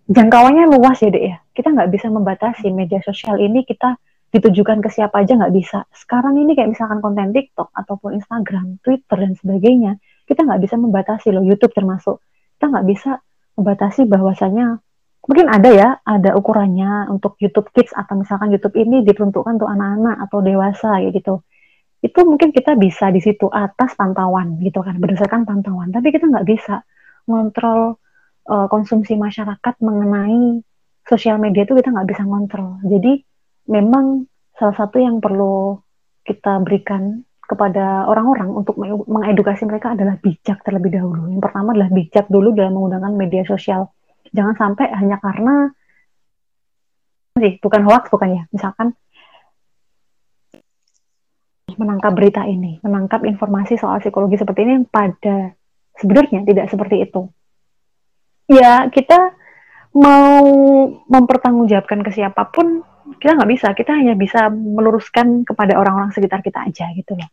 jangkauannya luas ya dek ya. Kita nggak bisa membatasi media sosial ini kita ditujukan ke siapa aja nggak bisa. Sekarang ini kayak misalkan konten TikTok ataupun Instagram, Twitter dan sebagainya, kita nggak bisa membatasi loh. YouTube termasuk kita nggak bisa membatasi bahwasanya mungkin ada ya, ada ukurannya untuk YouTube Kids atau misalkan YouTube ini diperuntukkan untuk anak-anak atau dewasa ya gitu itu mungkin kita bisa di situ atas pantauan gitu kan berdasarkan pantauan tapi kita nggak bisa ngontrol uh, konsumsi masyarakat mengenai sosial media itu kita nggak bisa ngontrol jadi memang salah satu yang perlu kita berikan kepada orang-orang untuk mengedukasi mereka adalah bijak terlebih dahulu. Yang pertama adalah bijak dulu dalam menggunakan media sosial. Jangan sampai hanya karena sih bukan hoax bukan ya. Misalkan menangkap berita ini, menangkap informasi soal psikologi seperti ini yang pada sebenarnya tidak seperti itu. Ya, kita mau mempertanggungjawabkan ke siapa pun kita nggak bisa. Kita hanya bisa meluruskan kepada orang-orang sekitar kita aja gitu loh.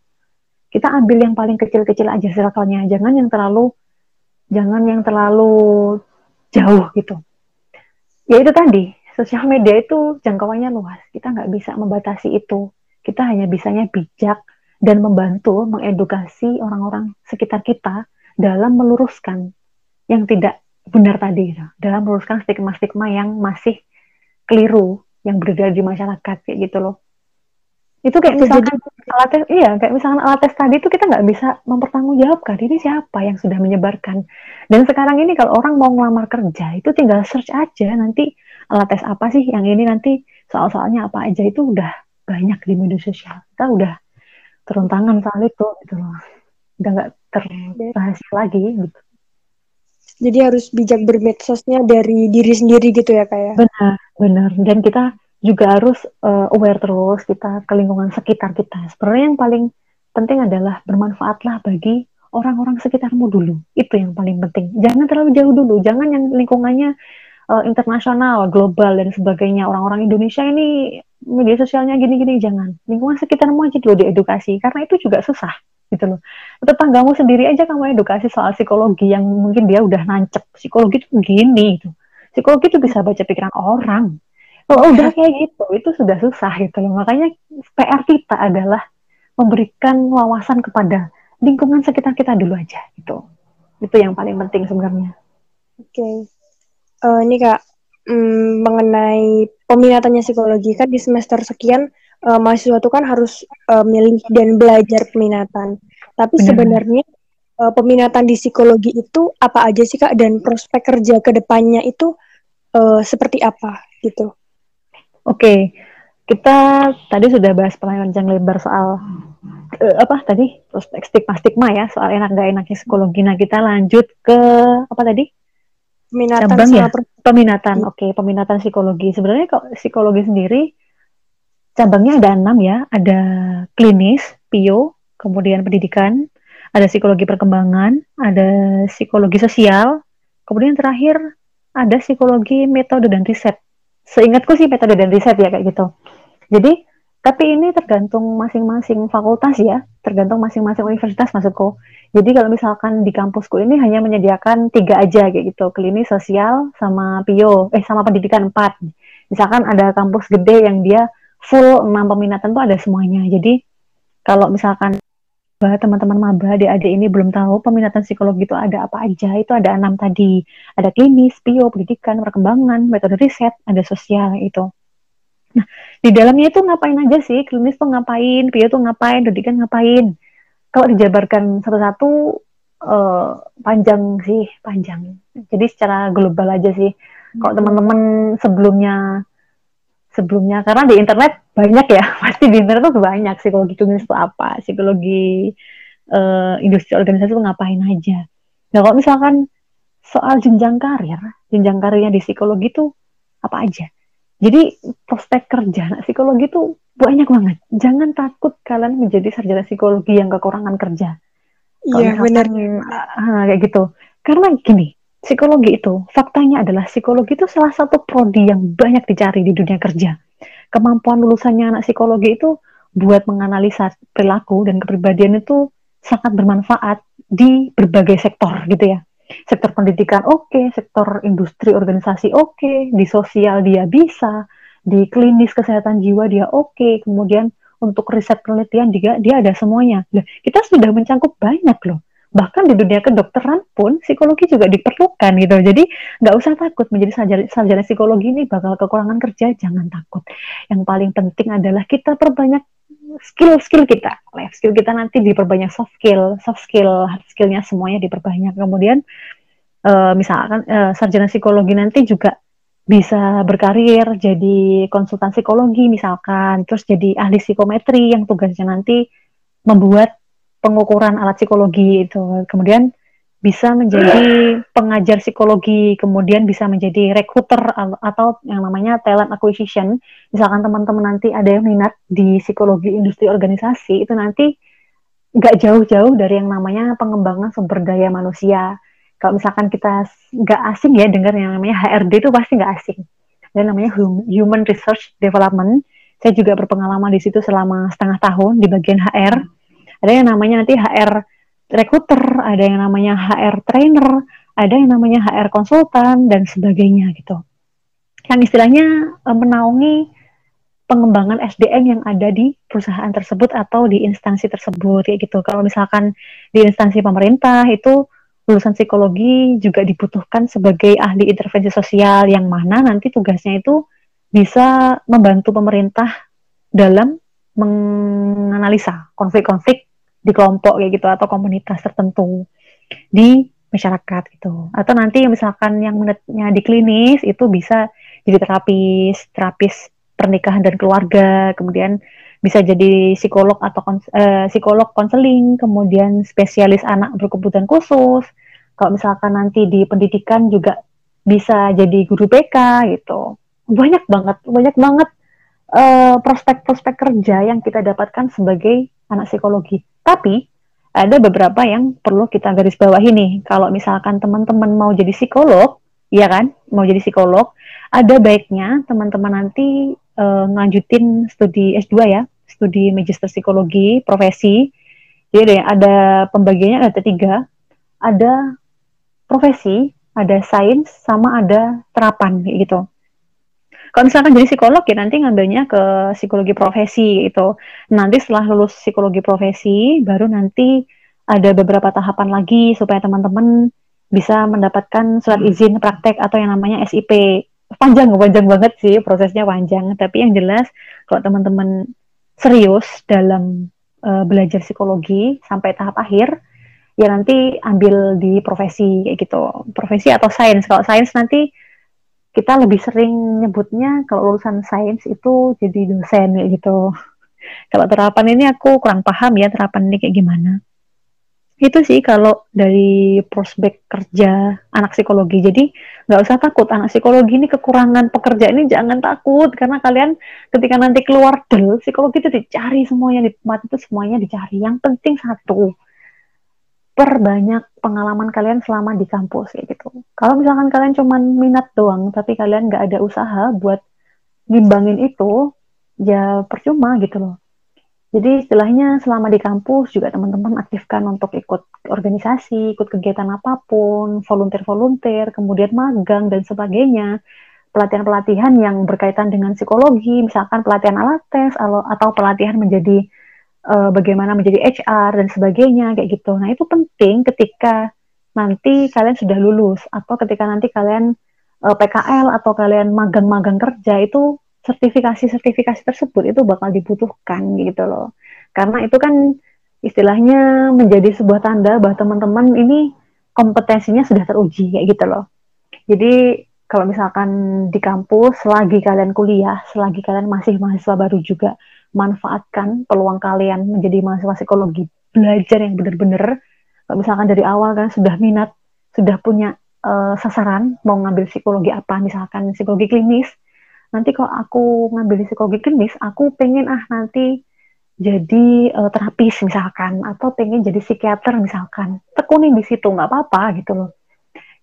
Kita ambil yang paling kecil-kecil aja circle-nya. Jangan yang terlalu jangan yang terlalu jauh gitu. Ya itu tadi sosial media itu jangkauannya luas. Kita nggak bisa membatasi itu kita hanya bisanya bijak dan membantu mengedukasi orang-orang sekitar kita dalam meluruskan yang tidak benar tadi gitu. dalam meluruskan stigma-stigma yang masih keliru yang beredar di masyarakat kayak gitu loh itu kayak misalkan alat tes iya kayak misalkan alat tes tadi itu kita nggak bisa mempertanggungjawabkan ini siapa yang sudah menyebarkan dan sekarang ini kalau orang mau ngelamar kerja itu tinggal search aja nanti alat tes apa sih yang ini nanti soal-soalnya apa aja itu udah banyak di media sosial kita udah turun tangan soal itu gitu loh udah nggak terrahasia lagi gitu jadi harus bijak bermedsosnya dari diri sendiri gitu ya kayak. Ya? Benar, benar. Dan kita juga harus uh, aware terus kita ke lingkungan sekitar kita. Sebenarnya yang paling penting adalah bermanfaatlah bagi orang-orang sekitarmu dulu. Itu yang paling penting. Jangan terlalu jauh dulu. Jangan yang lingkungannya uh, internasional, global dan sebagainya. Orang-orang Indonesia ini media sosialnya gini-gini jangan. Lingkungan sekitarmu aja dulu diedukasi karena itu juga susah gitu loh. Tetanggamu sendiri aja kamu edukasi soal psikologi yang mungkin dia udah nancep. Psikologi itu gini gitu. Psikologi itu bisa baca pikiran orang. Kalau udah kayak gitu, itu sudah susah gitu loh. Makanya PR kita adalah memberikan wawasan kepada lingkungan sekitar kita dulu aja gitu. Itu yang paling penting sebenarnya. Oke. Okay. Uh, eh, ini Kak, mm, mengenai peminatannya psikologi kan di semester sekian uh, mahasiswa itu kan harus uh, milih dan belajar peminatan. Tapi Benar. sebenarnya uh, peminatan di psikologi itu apa aja sih kak dan prospek kerja ke depannya itu uh, seperti apa gitu? Oke, okay. kita tadi sudah bahas panjang lebar soal uh, apa tadi prospek stigma stigma ya soal enak gak enaknya psikologi. Nah kita lanjut ke apa tadi? Peminatan. Cabang ya. Peminatan. Oke, okay, peminatan psikologi. Sebenarnya kok psikologi sendiri cabangnya ada enam ya, ada klinis, pio, kemudian pendidikan, ada psikologi perkembangan, ada psikologi sosial, kemudian terakhir ada psikologi metode dan riset. Seingatku sih metode dan riset ya kayak gitu. Jadi tapi ini tergantung masing-masing fakultas ya, tergantung masing-masing universitas maksudku. Jadi kalau misalkan di kampusku ini hanya menyediakan tiga aja kayak gitu, klinis, sosial, sama pio, eh sama pendidikan empat. Misalkan ada kampus gede yang dia full enam peminatan tuh ada semuanya. Jadi kalau misalkan teman-teman maba adik-adik ini belum tahu peminatan psikologi itu ada apa aja itu ada enam tadi ada klinis, pio, pendidikan, perkembangan, metode riset, ada sosial itu. Nah di dalamnya itu ngapain aja sih klinis tuh ngapain, pio tuh ngapain, pendidikan ngapain? Kalau dijabarkan satu-satu uh, panjang sih panjang. Jadi secara global aja sih. Kalau hmm. teman-teman sebelumnya sebelumnya karena di internet banyak ya pasti di internet tuh banyak psikologi klinis itu apa psikologi uh, industri organisasi itu ngapain aja nah kalau misalkan soal jenjang karir jenjang karirnya di psikologi itu apa aja jadi prospek kerja nah, psikologi itu banyak banget jangan takut kalian menjadi sarjana psikologi yang kekurangan kerja iya benar uh, kayak gitu karena gini psikologi itu faktanya adalah psikologi itu salah satu prodi yang banyak dicari di dunia kerja. Kemampuan lulusannya anak psikologi itu buat menganalisa perilaku dan kepribadian itu sangat bermanfaat di berbagai sektor gitu ya. Sektor pendidikan oke, okay, sektor industri organisasi oke, okay, di sosial dia bisa, di klinis kesehatan jiwa dia oke, okay, kemudian untuk riset penelitian dia dia ada semuanya. Nah, kita sudah mencangkup banyak loh. Bahkan di dunia kedokteran pun psikologi juga diperlukan gitu. Jadi nggak usah takut menjadi sarjana, sarjana psikologi ini bakal kekurangan kerja jangan takut. Yang paling penting adalah kita perbanyak skill-skill kita life skill kita nanti diperbanyak soft skill soft skill hard skillnya semuanya diperbanyak kemudian uh, misalkan uh, sarjana psikologi nanti juga bisa berkarir jadi konsultan psikologi misalkan, terus jadi ahli psikometri yang tugasnya nanti membuat pengukuran alat psikologi itu. Kemudian bisa menjadi pengajar psikologi, kemudian bisa menjadi recruiter atau yang namanya talent acquisition. Misalkan teman-teman nanti ada yang minat di psikologi industri organisasi, itu nanti nggak jauh-jauh dari yang namanya pengembangan sumber daya manusia kalau misalkan kita nggak asing ya dengar yang namanya HRD itu pasti nggak asing. Dan namanya Human Research Development. Saya juga berpengalaman di situ selama setengah tahun di bagian HR. Ada yang namanya nanti HR recruiter, ada yang namanya HR trainer, ada yang namanya HR konsultan dan sebagainya gitu. Yang istilahnya e, menaungi pengembangan SDM yang ada di perusahaan tersebut atau di instansi tersebut kayak gitu. Kalau misalkan di instansi pemerintah itu lulusan psikologi juga dibutuhkan sebagai ahli intervensi sosial yang mana nanti tugasnya itu bisa membantu pemerintah dalam menganalisa konflik-konflik di kelompok kayak gitu atau komunitas tertentu di masyarakat gitu. Atau nanti misalkan yang menetnya di klinis itu bisa jadi terapis, terapis pernikahan dan keluarga, kemudian bisa jadi psikolog atau kons uh, psikolog konseling, kemudian spesialis anak berkebutuhan khusus. Kalau misalkan nanti di pendidikan juga bisa jadi guru BK gitu. Banyak banget, banyak banget uh, prospek-prospek kerja yang kita dapatkan sebagai anak psikologi. Tapi ada beberapa yang perlu kita garis bawahi nih. Kalau misalkan teman-teman mau jadi psikolog, ya kan, mau jadi psikolog, ada baiknya teman-teman nanti uh, nganjutin studi S2 ya, studi magister psikologi profesi. Jadi ada pembagiannya ada tiga, ada profesi, ada sains, sama ada terapan gitu. Kalau misalkan jadi psikolog ya nanti ngambilnya ke psikologi profesi itu. Nanti setelah lulus psikologi profesi, baru nanti ada beberapa tahapan lagi supaya teman-teman bisa mendapatkan surat izin praktek atau yang namanya SIP. Panjang, panjang banget sih prosesnya panjang. Tapi yang jelas kalau teman-teman serius dalam uh, belajar psikologi sampai tahap akhir, ya nanti ambil di profesi kayak gitu. Profesi atau sains. Kalau sains nanti kita lebih sering nyebutnya kalau lulusan sains itu jadi dosen gitu. Kalau terapan ini aku kurang paham ya terapan ini kayak gimana. Itu sih kalau dari prospek kerja anak psikologi. Jadi nggak usah takut anak psikologi ini kekurangan pekerjaan ini jangan takut karena kalian ketika nanti keluar del psikologi itu dicari semuanya di tempat itu semuanya dicari. Yang penting satu perbanyak pengalaman kalian selama di kampus kayak gitu. Kalau misalkan kalian cuma minat doang, tapi kalian nggak ada usaha buat ngimbangin itu, ya percuma gitu loh. Jadi istilahnya selama di kampus juga teman-teman aktifkan untuk ikut organisasi, ikut kegiatan apa pun, volunteer-volunteer, kemudian magang dan sebagainya. Pelatihan-pelatihan yang berkaitan dengan psikologi, misalkan pelatihan alat tes atau pelatihan menjadi uh, bagaimana menjadi HR dan sebagainya kayak gitu. Nah, itu penting ketika nanti kalian sudah lulus atau ketika nanti kalian uh, eh, PKL atau kalian magang-magang kerja itu sertifikasi-sertifikasi tersebut itu bakal dibutuhkan gitu loh. Karena itu kan istilahnya menjadi sebuah tanda bahwa teman-teman ini kompetensinya sudah teruji kayak gitu loh. Jadi kalau misalkan di kampus selagi kalian kuliah, selagi kalian masih mahasiswa baru juga, manfaatkan peluang kalian menjadi mahasiswa psikologi belajar yang benar-benar. Misalkan dari awal kan sudah minat sudah punya uh, sasaran mau ngambil psikologi apa misalkan psikologi klinis. Nanti kalau aku ngambil psikologi klinis aku pengen ah nanti jadi uh, terapis misalkan atau pengen jadi psikiater misalkan. Tekunin di situ nggak apa-apa gitu loh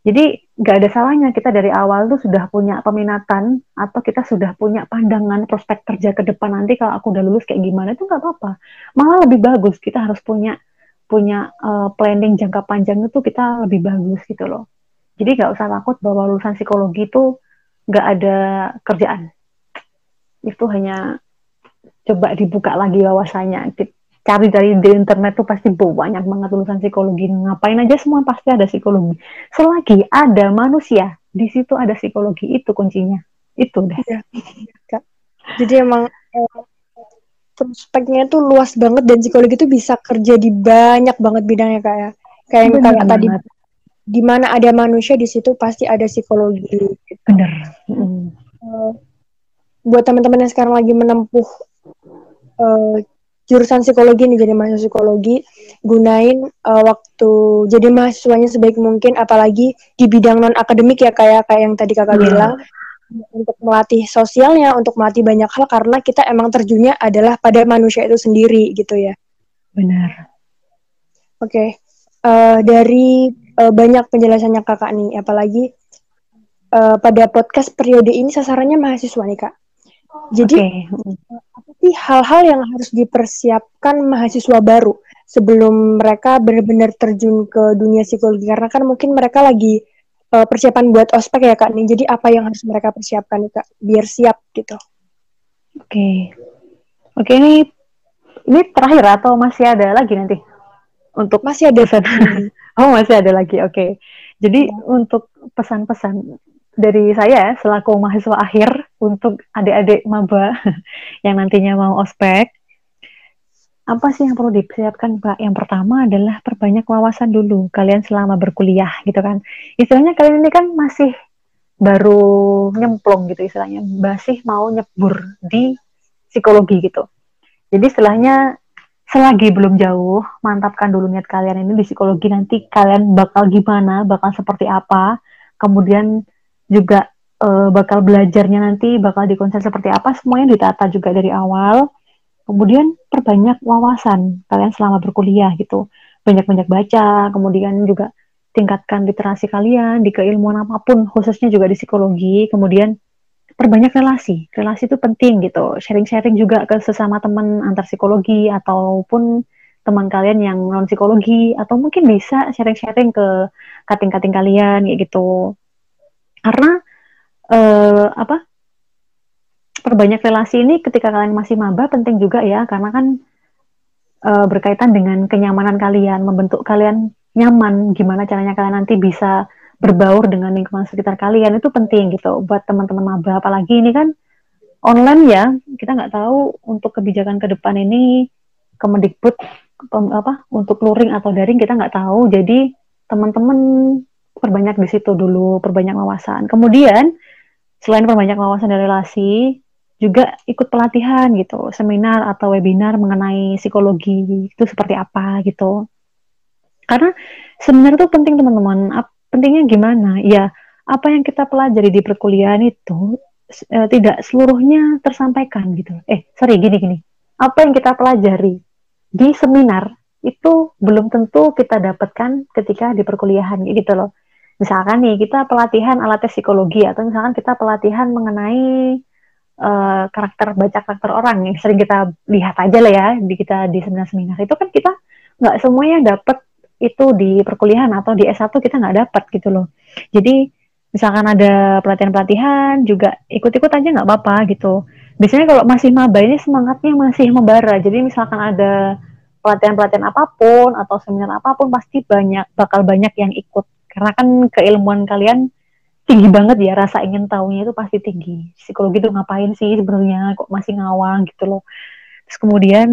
jadi nggak ada salahnya kita dari awal tuh sudah punya peminatan atau kita sudah punya pandangan prospek kerja ke depan nanti kalau aku udah lulus kayak gimana itu nggak apa-apa. Malah lebih bagus kita harus punya punya uh, planning jangka panjang itu kita lebih bagus gitu loh. Jadi nggak usah takut bahwa lulusan psikologi itu nggak ada kerjaan. Itu hanya coba dibuka lagi wawasannya cari dari di internet tuh pasti banyak banget lulusan psikologi ngapain aja semua pasti ada psikologi selagi ada manusia di situ ada psikologi itu kuncinya itu deh ya, jadi emang eh, prospeknya tuh luas banget dan psikologi itu bisa kerja di banyak banget bidangnya kak ya kayak yang kakak tadi di mana ada manusia di situ pasti ada psikologi. Gitu. Benar. Mm. Uh, buat teman-teman yang sekarang lagi menempuh uh, jurusan psikologi nih jadi mahasiswa psikologi gunain uh, waktu jadi mahasiswanya sebaik mungkin apalagi di bidang non akademik ya kayak kayak yang tadi kakak yeah. bilang untuk melatih sosialnya untuk melatih banyak hal karena kita emang terjunnya adalah pada manusia itu sendiri gitu ya benar oke okay. uh, dari uh, banyak penjelasannya kakak nih apalagi uh, pada podcast periode ini sasarannya mahasiswa nih kak jadi okay. Apa sih hal-hal yang harus dipersiapkan mahasiswa baru sebelum mereka benar-benar terjun ke dunia psikologi karena kan mungkin mereka lagi uh, persiapan buat ospek ya kak nih. Jadi apa yang harus mereka persiapkan nih kak biar siap gitu? Oke, okay. oke okay, ini ini terakhir atau masih ada lagi nanti untuk masih ada pesan? oh masih ada lagi, oke. Okay. Jadi ya. untuk pesan-pesan dari saya selaku mahasiswa akhir untuk adik-adik maba yang nantinya mau ospek apa sih yang perlu dipersiapkan Pak? Yang pertama adalah perbanyak wawasan dulu kalian selama berkuliah gitu kan. Istilahnya kalian ini kan masih baru nyemplung gitu istilahnya, masih mau nyebur di psikologi gitu. Jadi istilahnya selagi belum jauh, mantapkan dulu niat kalian ini di psikologi nanti kalian bakal gimana, bakal seperti apa, kemudian juga e, bakal belajarnya nanti bakal dikonsep seperti apa, semuanya ditata juga dari awal Kemudian perbanyak wawasan kalian selama berkuliah gitu. Banyak-banyak baca, kemudian juga tingkatkan literasi kalian di keilmuan apa pun, khususnya juga di psikologi. Kemudian perbanyak relasi. Relasi itu penting gitu. Sharing-sharing juga ke sesama teman antar psikologi ataupun teman kalian yang non psikologi atau mungkin bisa sharing-sharing ke kating-kating kalian gitu. Karena eh, apa? perbanyak relasi ini ketika kalian masih maba penting juga ya karena kan e, berkaitan dengan kenyamanan kalian, membentuk kalian nyaman, gimana caranya kalian nanti bisa berbaur dengan lingkungan sekitar kalian itu penting gitu buat teman-teman maba apalagi ini kan online ya kita nggak tahu untuk kebijakan ke depan ini Kemendikbud apa untuk luring atau daring kita nggak tahu jadi teman-teman perbanyak di situ dulu perbanyak wawasan kemudian selain perbanyak wawasan dan relasi juga ikut pelatihan gitu, seminar atau webinar mengenai psikologi itu seperti apa gitu. Karena seminar itu penting teman-teman. Pentingnya gimana? Ya, apa yang kita pelajari di perkuliahan itu e, tidak seluruhnya tersampaikan gitu. Eh, sorry gini-gini. Apa yang kita pelajari di seminar itu belum tentu kita dapatkan ketika di perkuliahan gitu loh. Misalkan nih kita pelatihan alat psikologi atau misalkan kita pelatihan mengenai uh, karakter baca karakter orang yang sering kita lihat aja lah ya di kita di seminar-seminar itu kan kita nggak semuanya dapat itu di perkuliahan atau di S1 kita nggak dapat gitu loh. Jadi misalkan ada pelatihan-pelatihan juga ikut-ikut aja nggak apa-apa gitu. Biasanya kalau masih maba ini semangatnya masih membara. Jadi misalkan ada pelatihan-pelatihan apa pun atau seminar apa pun pasti banyak bakal banyak yang ikut karena kan keilmuan kalian tinggi banget ya rasa ingin tahunya itu pasti tinggi. Psikologi itu ngapain sih sebenarnya? Kok masih ngawang gitu loh. Terus kemudian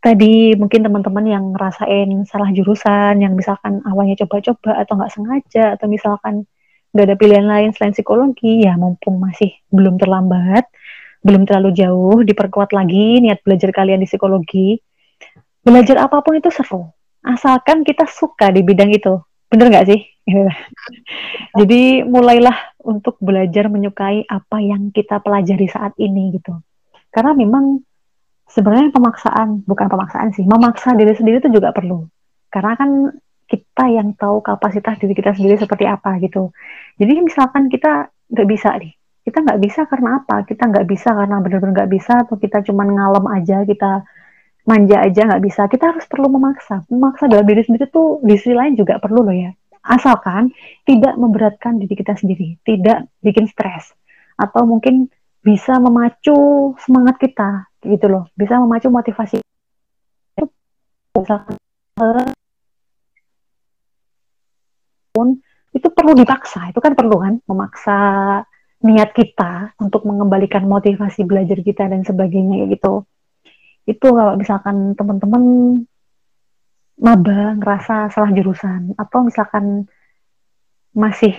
tadi mungkin teman-teman yang ngerasain salah jurusan yang misalkan awalnya coba-coba atau nggak sengaja atau misalkan nggak ada pilihan lain selain psikologi ya mumpung masih belum terlambat belum terlalu jauh diperkuat lagi niat belajar kalian di psikologi belajar apa pun itu seru. Asalkan kita suka di bidang itu bener nggak sih? Jadi mulailah untuk belajar menyukai apa yang kita pelajari saat ini gitu. Karena memang sebenarnya pemaksaan bukan pemaksaan sih memaksa diri sendiri itu juga perlu. Karena kan kita yang tahu kapasitas diri kita sendiri seperti apa gitu. Jadi misalkan kita nggak bisa nih kita nggak bisa karena apa? Kita nggak bisa karena benar-benar nggak bisa atau kita cuma ngalem aja kita manja aja nggak bisa. Kita harus perlu memaksa. Memaksa dalam diri sendiri tuh di sisi lain juga perlu loh ya. Asalkan tidak memberatkan diri kita sendiri tidak bikin stres atau mungkin bisa memacu semangat kita gitu loh. Bisa memacu motivasi. Pun itu perlu dipaksa. Itu kan perlu kan memaksa niat kita untuk mengembalikan motivasi belajar kita dan sebagainya gitu itu kalau misalkan teman-teman maba ngerasa salah jurusan atau misalkan masih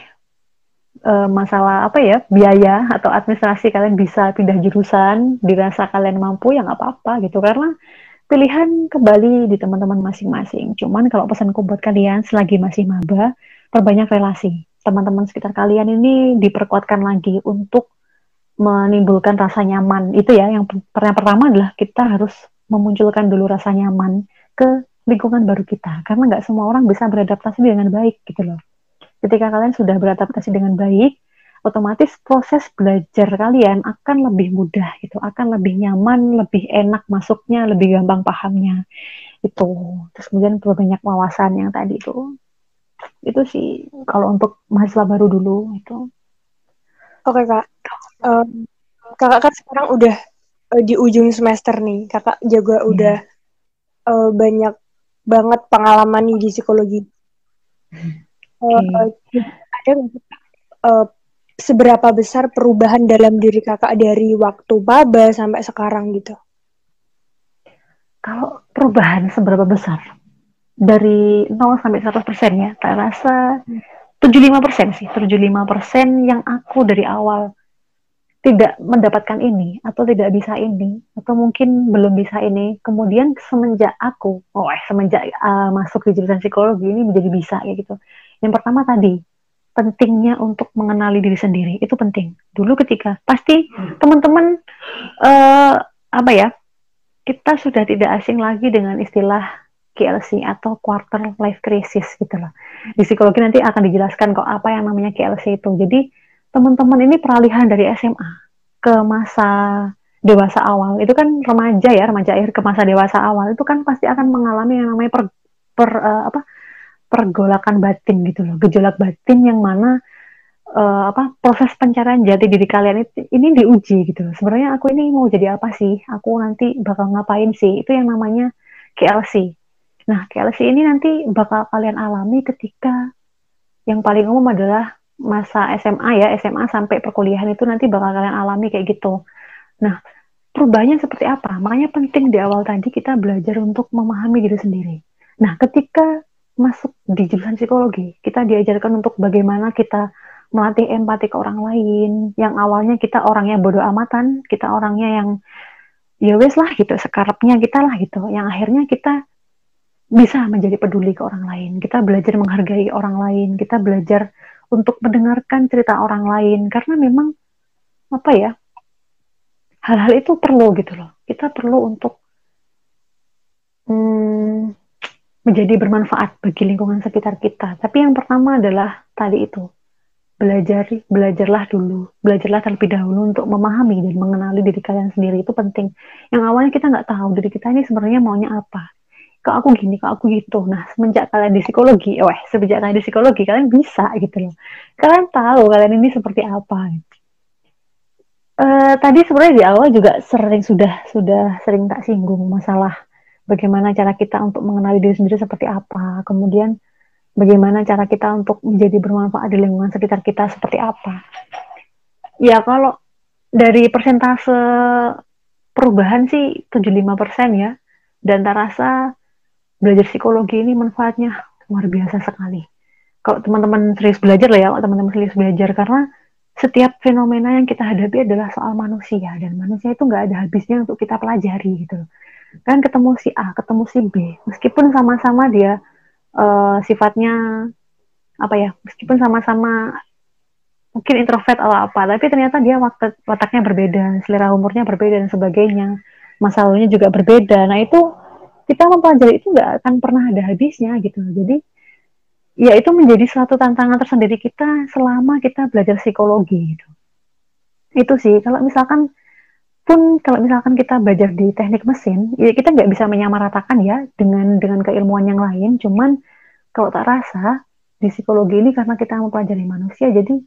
uh, masalah apa ya biaya atau administrasi kalian bisa pindah jurusan dirasa kalian mampu ya nggak apa-apa gitu karena pilihan kembali di teman-teman masing-masing. Cuman kalau pesanku buat kalian selagi masih maba, perbanyak relasi. Teman-teman sekitar kalian ini diperkuatkan lagi untuk menimbulkan rasa nyaman. Itu ya yang, yang pertama adalah kita harus memunculkan dulu rasa nyaman ke lingkungan baru kita. Karena nggak semua orang bisa beradaptasi dengan baik gitu loh. Ketika kalian sudah beradaptasi dengan baik, otomatis proses belajar kalian akan lebih mudah gitu, akan lebih nyaman, lebih enak masuknya, lebih gampang pahamnya. Itu. Terus kemudian banyak wawasan yang tadi itu. Itu sih kalau untuk mahasiswa baru dulu itu. Oke, Kak. Um, kakak kan sekarang udah uh, di ujung semester nih. Kakak juga yeah. udah uh, banyak banget pengalaman nih di psikologi. Okay. Uh, ada uh, seberapa besar perubahan dalam diri kakak dari waktu baba sampai sekarang gitu? Kalau perubahan seberapa besar? Dari 0 sampai 100 persen ya, tak rasa 75 persen sih, 75 persen yang aku dari awal tidak mendapatkan ini atau tidak bisa ini atau mungkin belum bisa ini kemudian semenjak aku oh eh semenjak uh, masuk di jurusan psikologi ini menjadi bisa ya gitu yang pertama tadi pentingnya untuk mengenali diri sendiri itu penting. Dulu ketika pasti teman-teman uh, apa ya kita sudah tidak asing lagi dengan istilah KLC atau quarter life crisis gitu loh. Di psikologi nanti akan dijelaskan kok apa yang namanya KLC itu. Jadi teman-teman ini peralihan dari SMA ke masa dewasa awal itu kan remaja ya remaja akhir ke masa dewasa awal itu kan pasti akan mengalami yang namanya per, per uh, apa pergolakan batin gitu loh, gejolak batin yang mana uh, apa proses pencarian jati diri kalian itu ini diuji gitu loh. Sebenarnya aku ini mau jadi apa sih? Aku nanti bakal ngapain sih? Itu yang namanya KLC. Nah, KLC ini nanti bakal kalian alami ketika yang paling umum adalah masa SMA ya, SMA sampai perkuliahan itu nanti bakal kalian alami kayak gitu. Nah, perubahannya seperti apa? Makanya penting di awal tadi kita belajar untuk memahami diri sendiri. Nah, ketika masuk di jurusan psikologi, kita diajarkan untuk bagaimana kita melatih empati ke orang lain. Yang awalnya kita orangnya bodoh amatan, kita orangnya yang ya wes lah gitu, sekarapnya kita lah gitu. Yang akhirnya kita bisa menjadi peduli ke orang lain. Kita belajar menghargai orang lain, kita belajar untuk mendengarkan cerita orang lain karena memang apa ya? Hal-hal itu perlu gitu loh. Kita perlu untuk hmm, menjadi bermanfaat bagi lingkungan sekitar kita. Tapi yang pertama adalah tadi itu belajar belajarlah dulu belajarlah terlebih dahulu untuk memahami dan mengenali diri kalian sendiri itu penting yang awalnya kita nggak tahu diri kita ini sebenarnya maunya apa kok aku gini kok aku gitu? Nah semenjak kalian di psikologi eh semenjak kalian di psikologi kalian bisa gitu loh. Kalian tahu kalian ini seperti apa. Uh, tadi sebenarnya di awal juga sering sudah sudah sering tak singgung masalah bagaimana cara kita untuk mengenali diri sendiri seperti apa, kemudian bagaimana cara kita untuk menjadi bermanfaat di lingkungan sekitar kita seperti apa. Ya kalau dari persentase perubahan sih 75% ya, dan terasa belajar psikologi ini manfaatnya luar biasa sekali. Kalau teman-teman serius belajar lah ya, teman-teman serius belajar karena setiap fenomena yang kita hadapi adalah soal manusia dan manusia itu nggak ada habisnya untuk kita pelajari gitu kan ketemu si A ketemu si B meskipun sama-sama dia uh, sifatnya apa ya meskipun sama-sama mungkin introvert atau apa tapi ternyata dia waktu wataknya berbeda selera umurnya berbeda dan sebagainya masa lalunya juga berbeda nah itu kita mempelajari itu nggak akan pernah ada habisnya gitu. Jadi ya itu menjadi suatu tantangan tersendiri kita selama kita belajar psikologi gitu. Itu sih kalau misalkan pun kalau misalkan kita belajar di teknik mesin, ya kita nggak bisa menyamaratakan ya dengan dengan keilmuan yang lain. Cuman kalau tak rasa di psikologi ini karena kita mempelajari manusia, jadi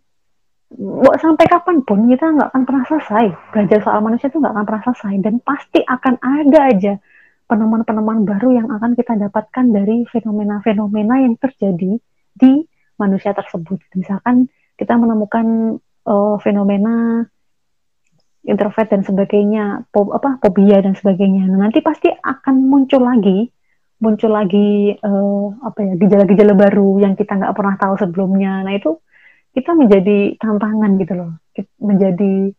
buat sampai kapan pun kita nggak akan pernah selesai. Belajar soal manusia itu nggak akan pernah selesai dan pasti akan ada aja penemuan-penemuan baru yang akan kita dapatkan dari fenomena-fenomena yang terjadi di manusia tersebut. Misalkan kita menemukan uh, fenomena introvert dan sebagainya, po, apa fobia dan sebagainya. Nah, nanti pasti akan muncul lagi muncul lagi uh, apa ya gejala-gejala baru yang kita nggak pernah tahu sebelumnya. Nah itu kita menjadi tantangan gitu loh, menjadi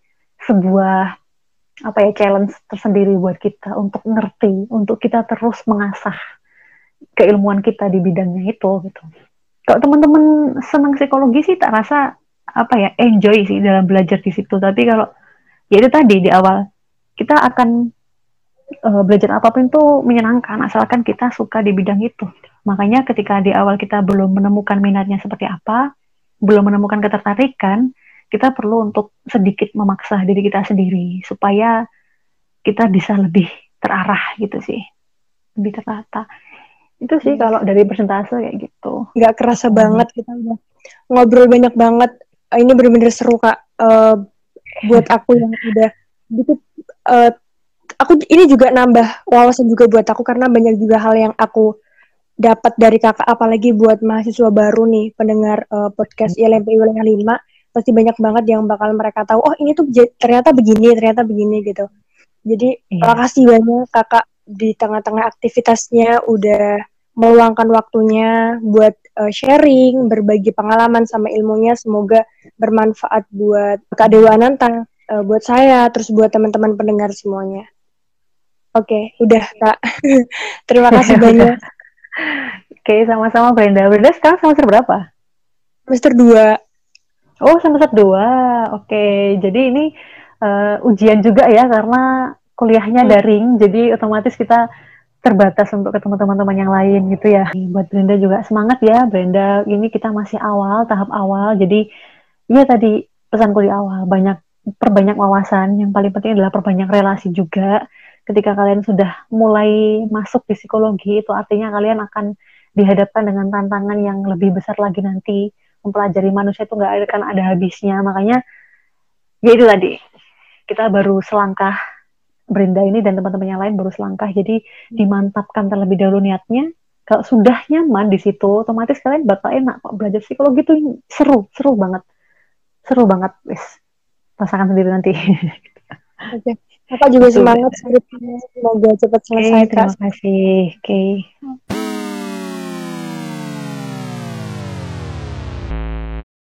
sebuah apa ya challenge tersendiri buat kita untuk ngerti, untuk kita terus mengasah keilmuan kita di bidangnya itu gitu. Kalau teman-teman senang psikologi sih tak rasa apa ya enjoy sih dalam belajar di situ. Tapi kalau ya itu tadi di awal kita akan uh, belajar apa pun itu menyenangkan asalkan kita suka di bidang itu. Makanya ketika di awal kita belum menemukan minatnya seperti apa, belum menemukan ketertarikan, kita perlu untuk sedikit memaksa diri kita sendiri supaya kita bisa lebih terarah gitu sih. Lebih tertata. Itu sih hmm. kalau dari persentase kayak gitu. Nggak kerasa hmm. banget kita udah ngobrol banyak banget. Eh, ini bener-bener seru kak. Uh, buat aku yang udah dikit uh, aku ini juga nambah wawasan juga buat aku karena banyak juga hal yang aku dapat dari kakak apalagi buat mahasiswa baru nih pendengar uh, podcast ILMP wilayah 5 pasti banyak banget yang bakal mereka tahu oh ini tuh ternyata begini ternyata begini gitu. Jadi iya. makasih banyak kakak di tengah-tengah aktivitasnya udah meluangkan waktunya buat uh, sharing berbagi pengalaman sama ilmunya. Semoga bermanfaat buat kak Dewa Ananta uh, buat saya terus buat teman-teman pendengar semuanya. Oke okay, udah kak. Terima kasih banyak. Oke okay, sama-sama Brenda. Brenda sekarang semester berapa? Semester 2 Oh, semester dua. Oke, jadi ini uh, ujian juga ya karena kuliahnya hmm. daring, jadi otomatis kita terbatas untuk ketemu teman-teman yang lain gitu ya. Buat Brenda juga semangat ya, Brenda. Ini kita masih awal, tahap awal. Jadi, iya tadi pesan kuliah awal, banyak perbanyak wawasan. Yang paling penting adalah perbanyak relasi juga. Ketika kalian sudah mulai masuk di psikologi, itu artinya kalian akan dihadapkan dengan tantangan yang lebih besar lagi nanti mempelajari manusia itu nggak akan ada habisnya. Makanya ya itu tadi. Kita baru selangkah Brenda ini dan teman-teman yang lain baru selangkah. Jadi dimantapkan terlebih dahulu niatnya. Kalau sudah nyaman di situ otomatis kalian bakal enak kok belajar psikologi itu seru seru banget. Seru banget wis. Rasakan sendiri nanti. Oke. Okay. Kakak juga semangat semoga cepat selesai okay, terima kasih. Oke. Okay.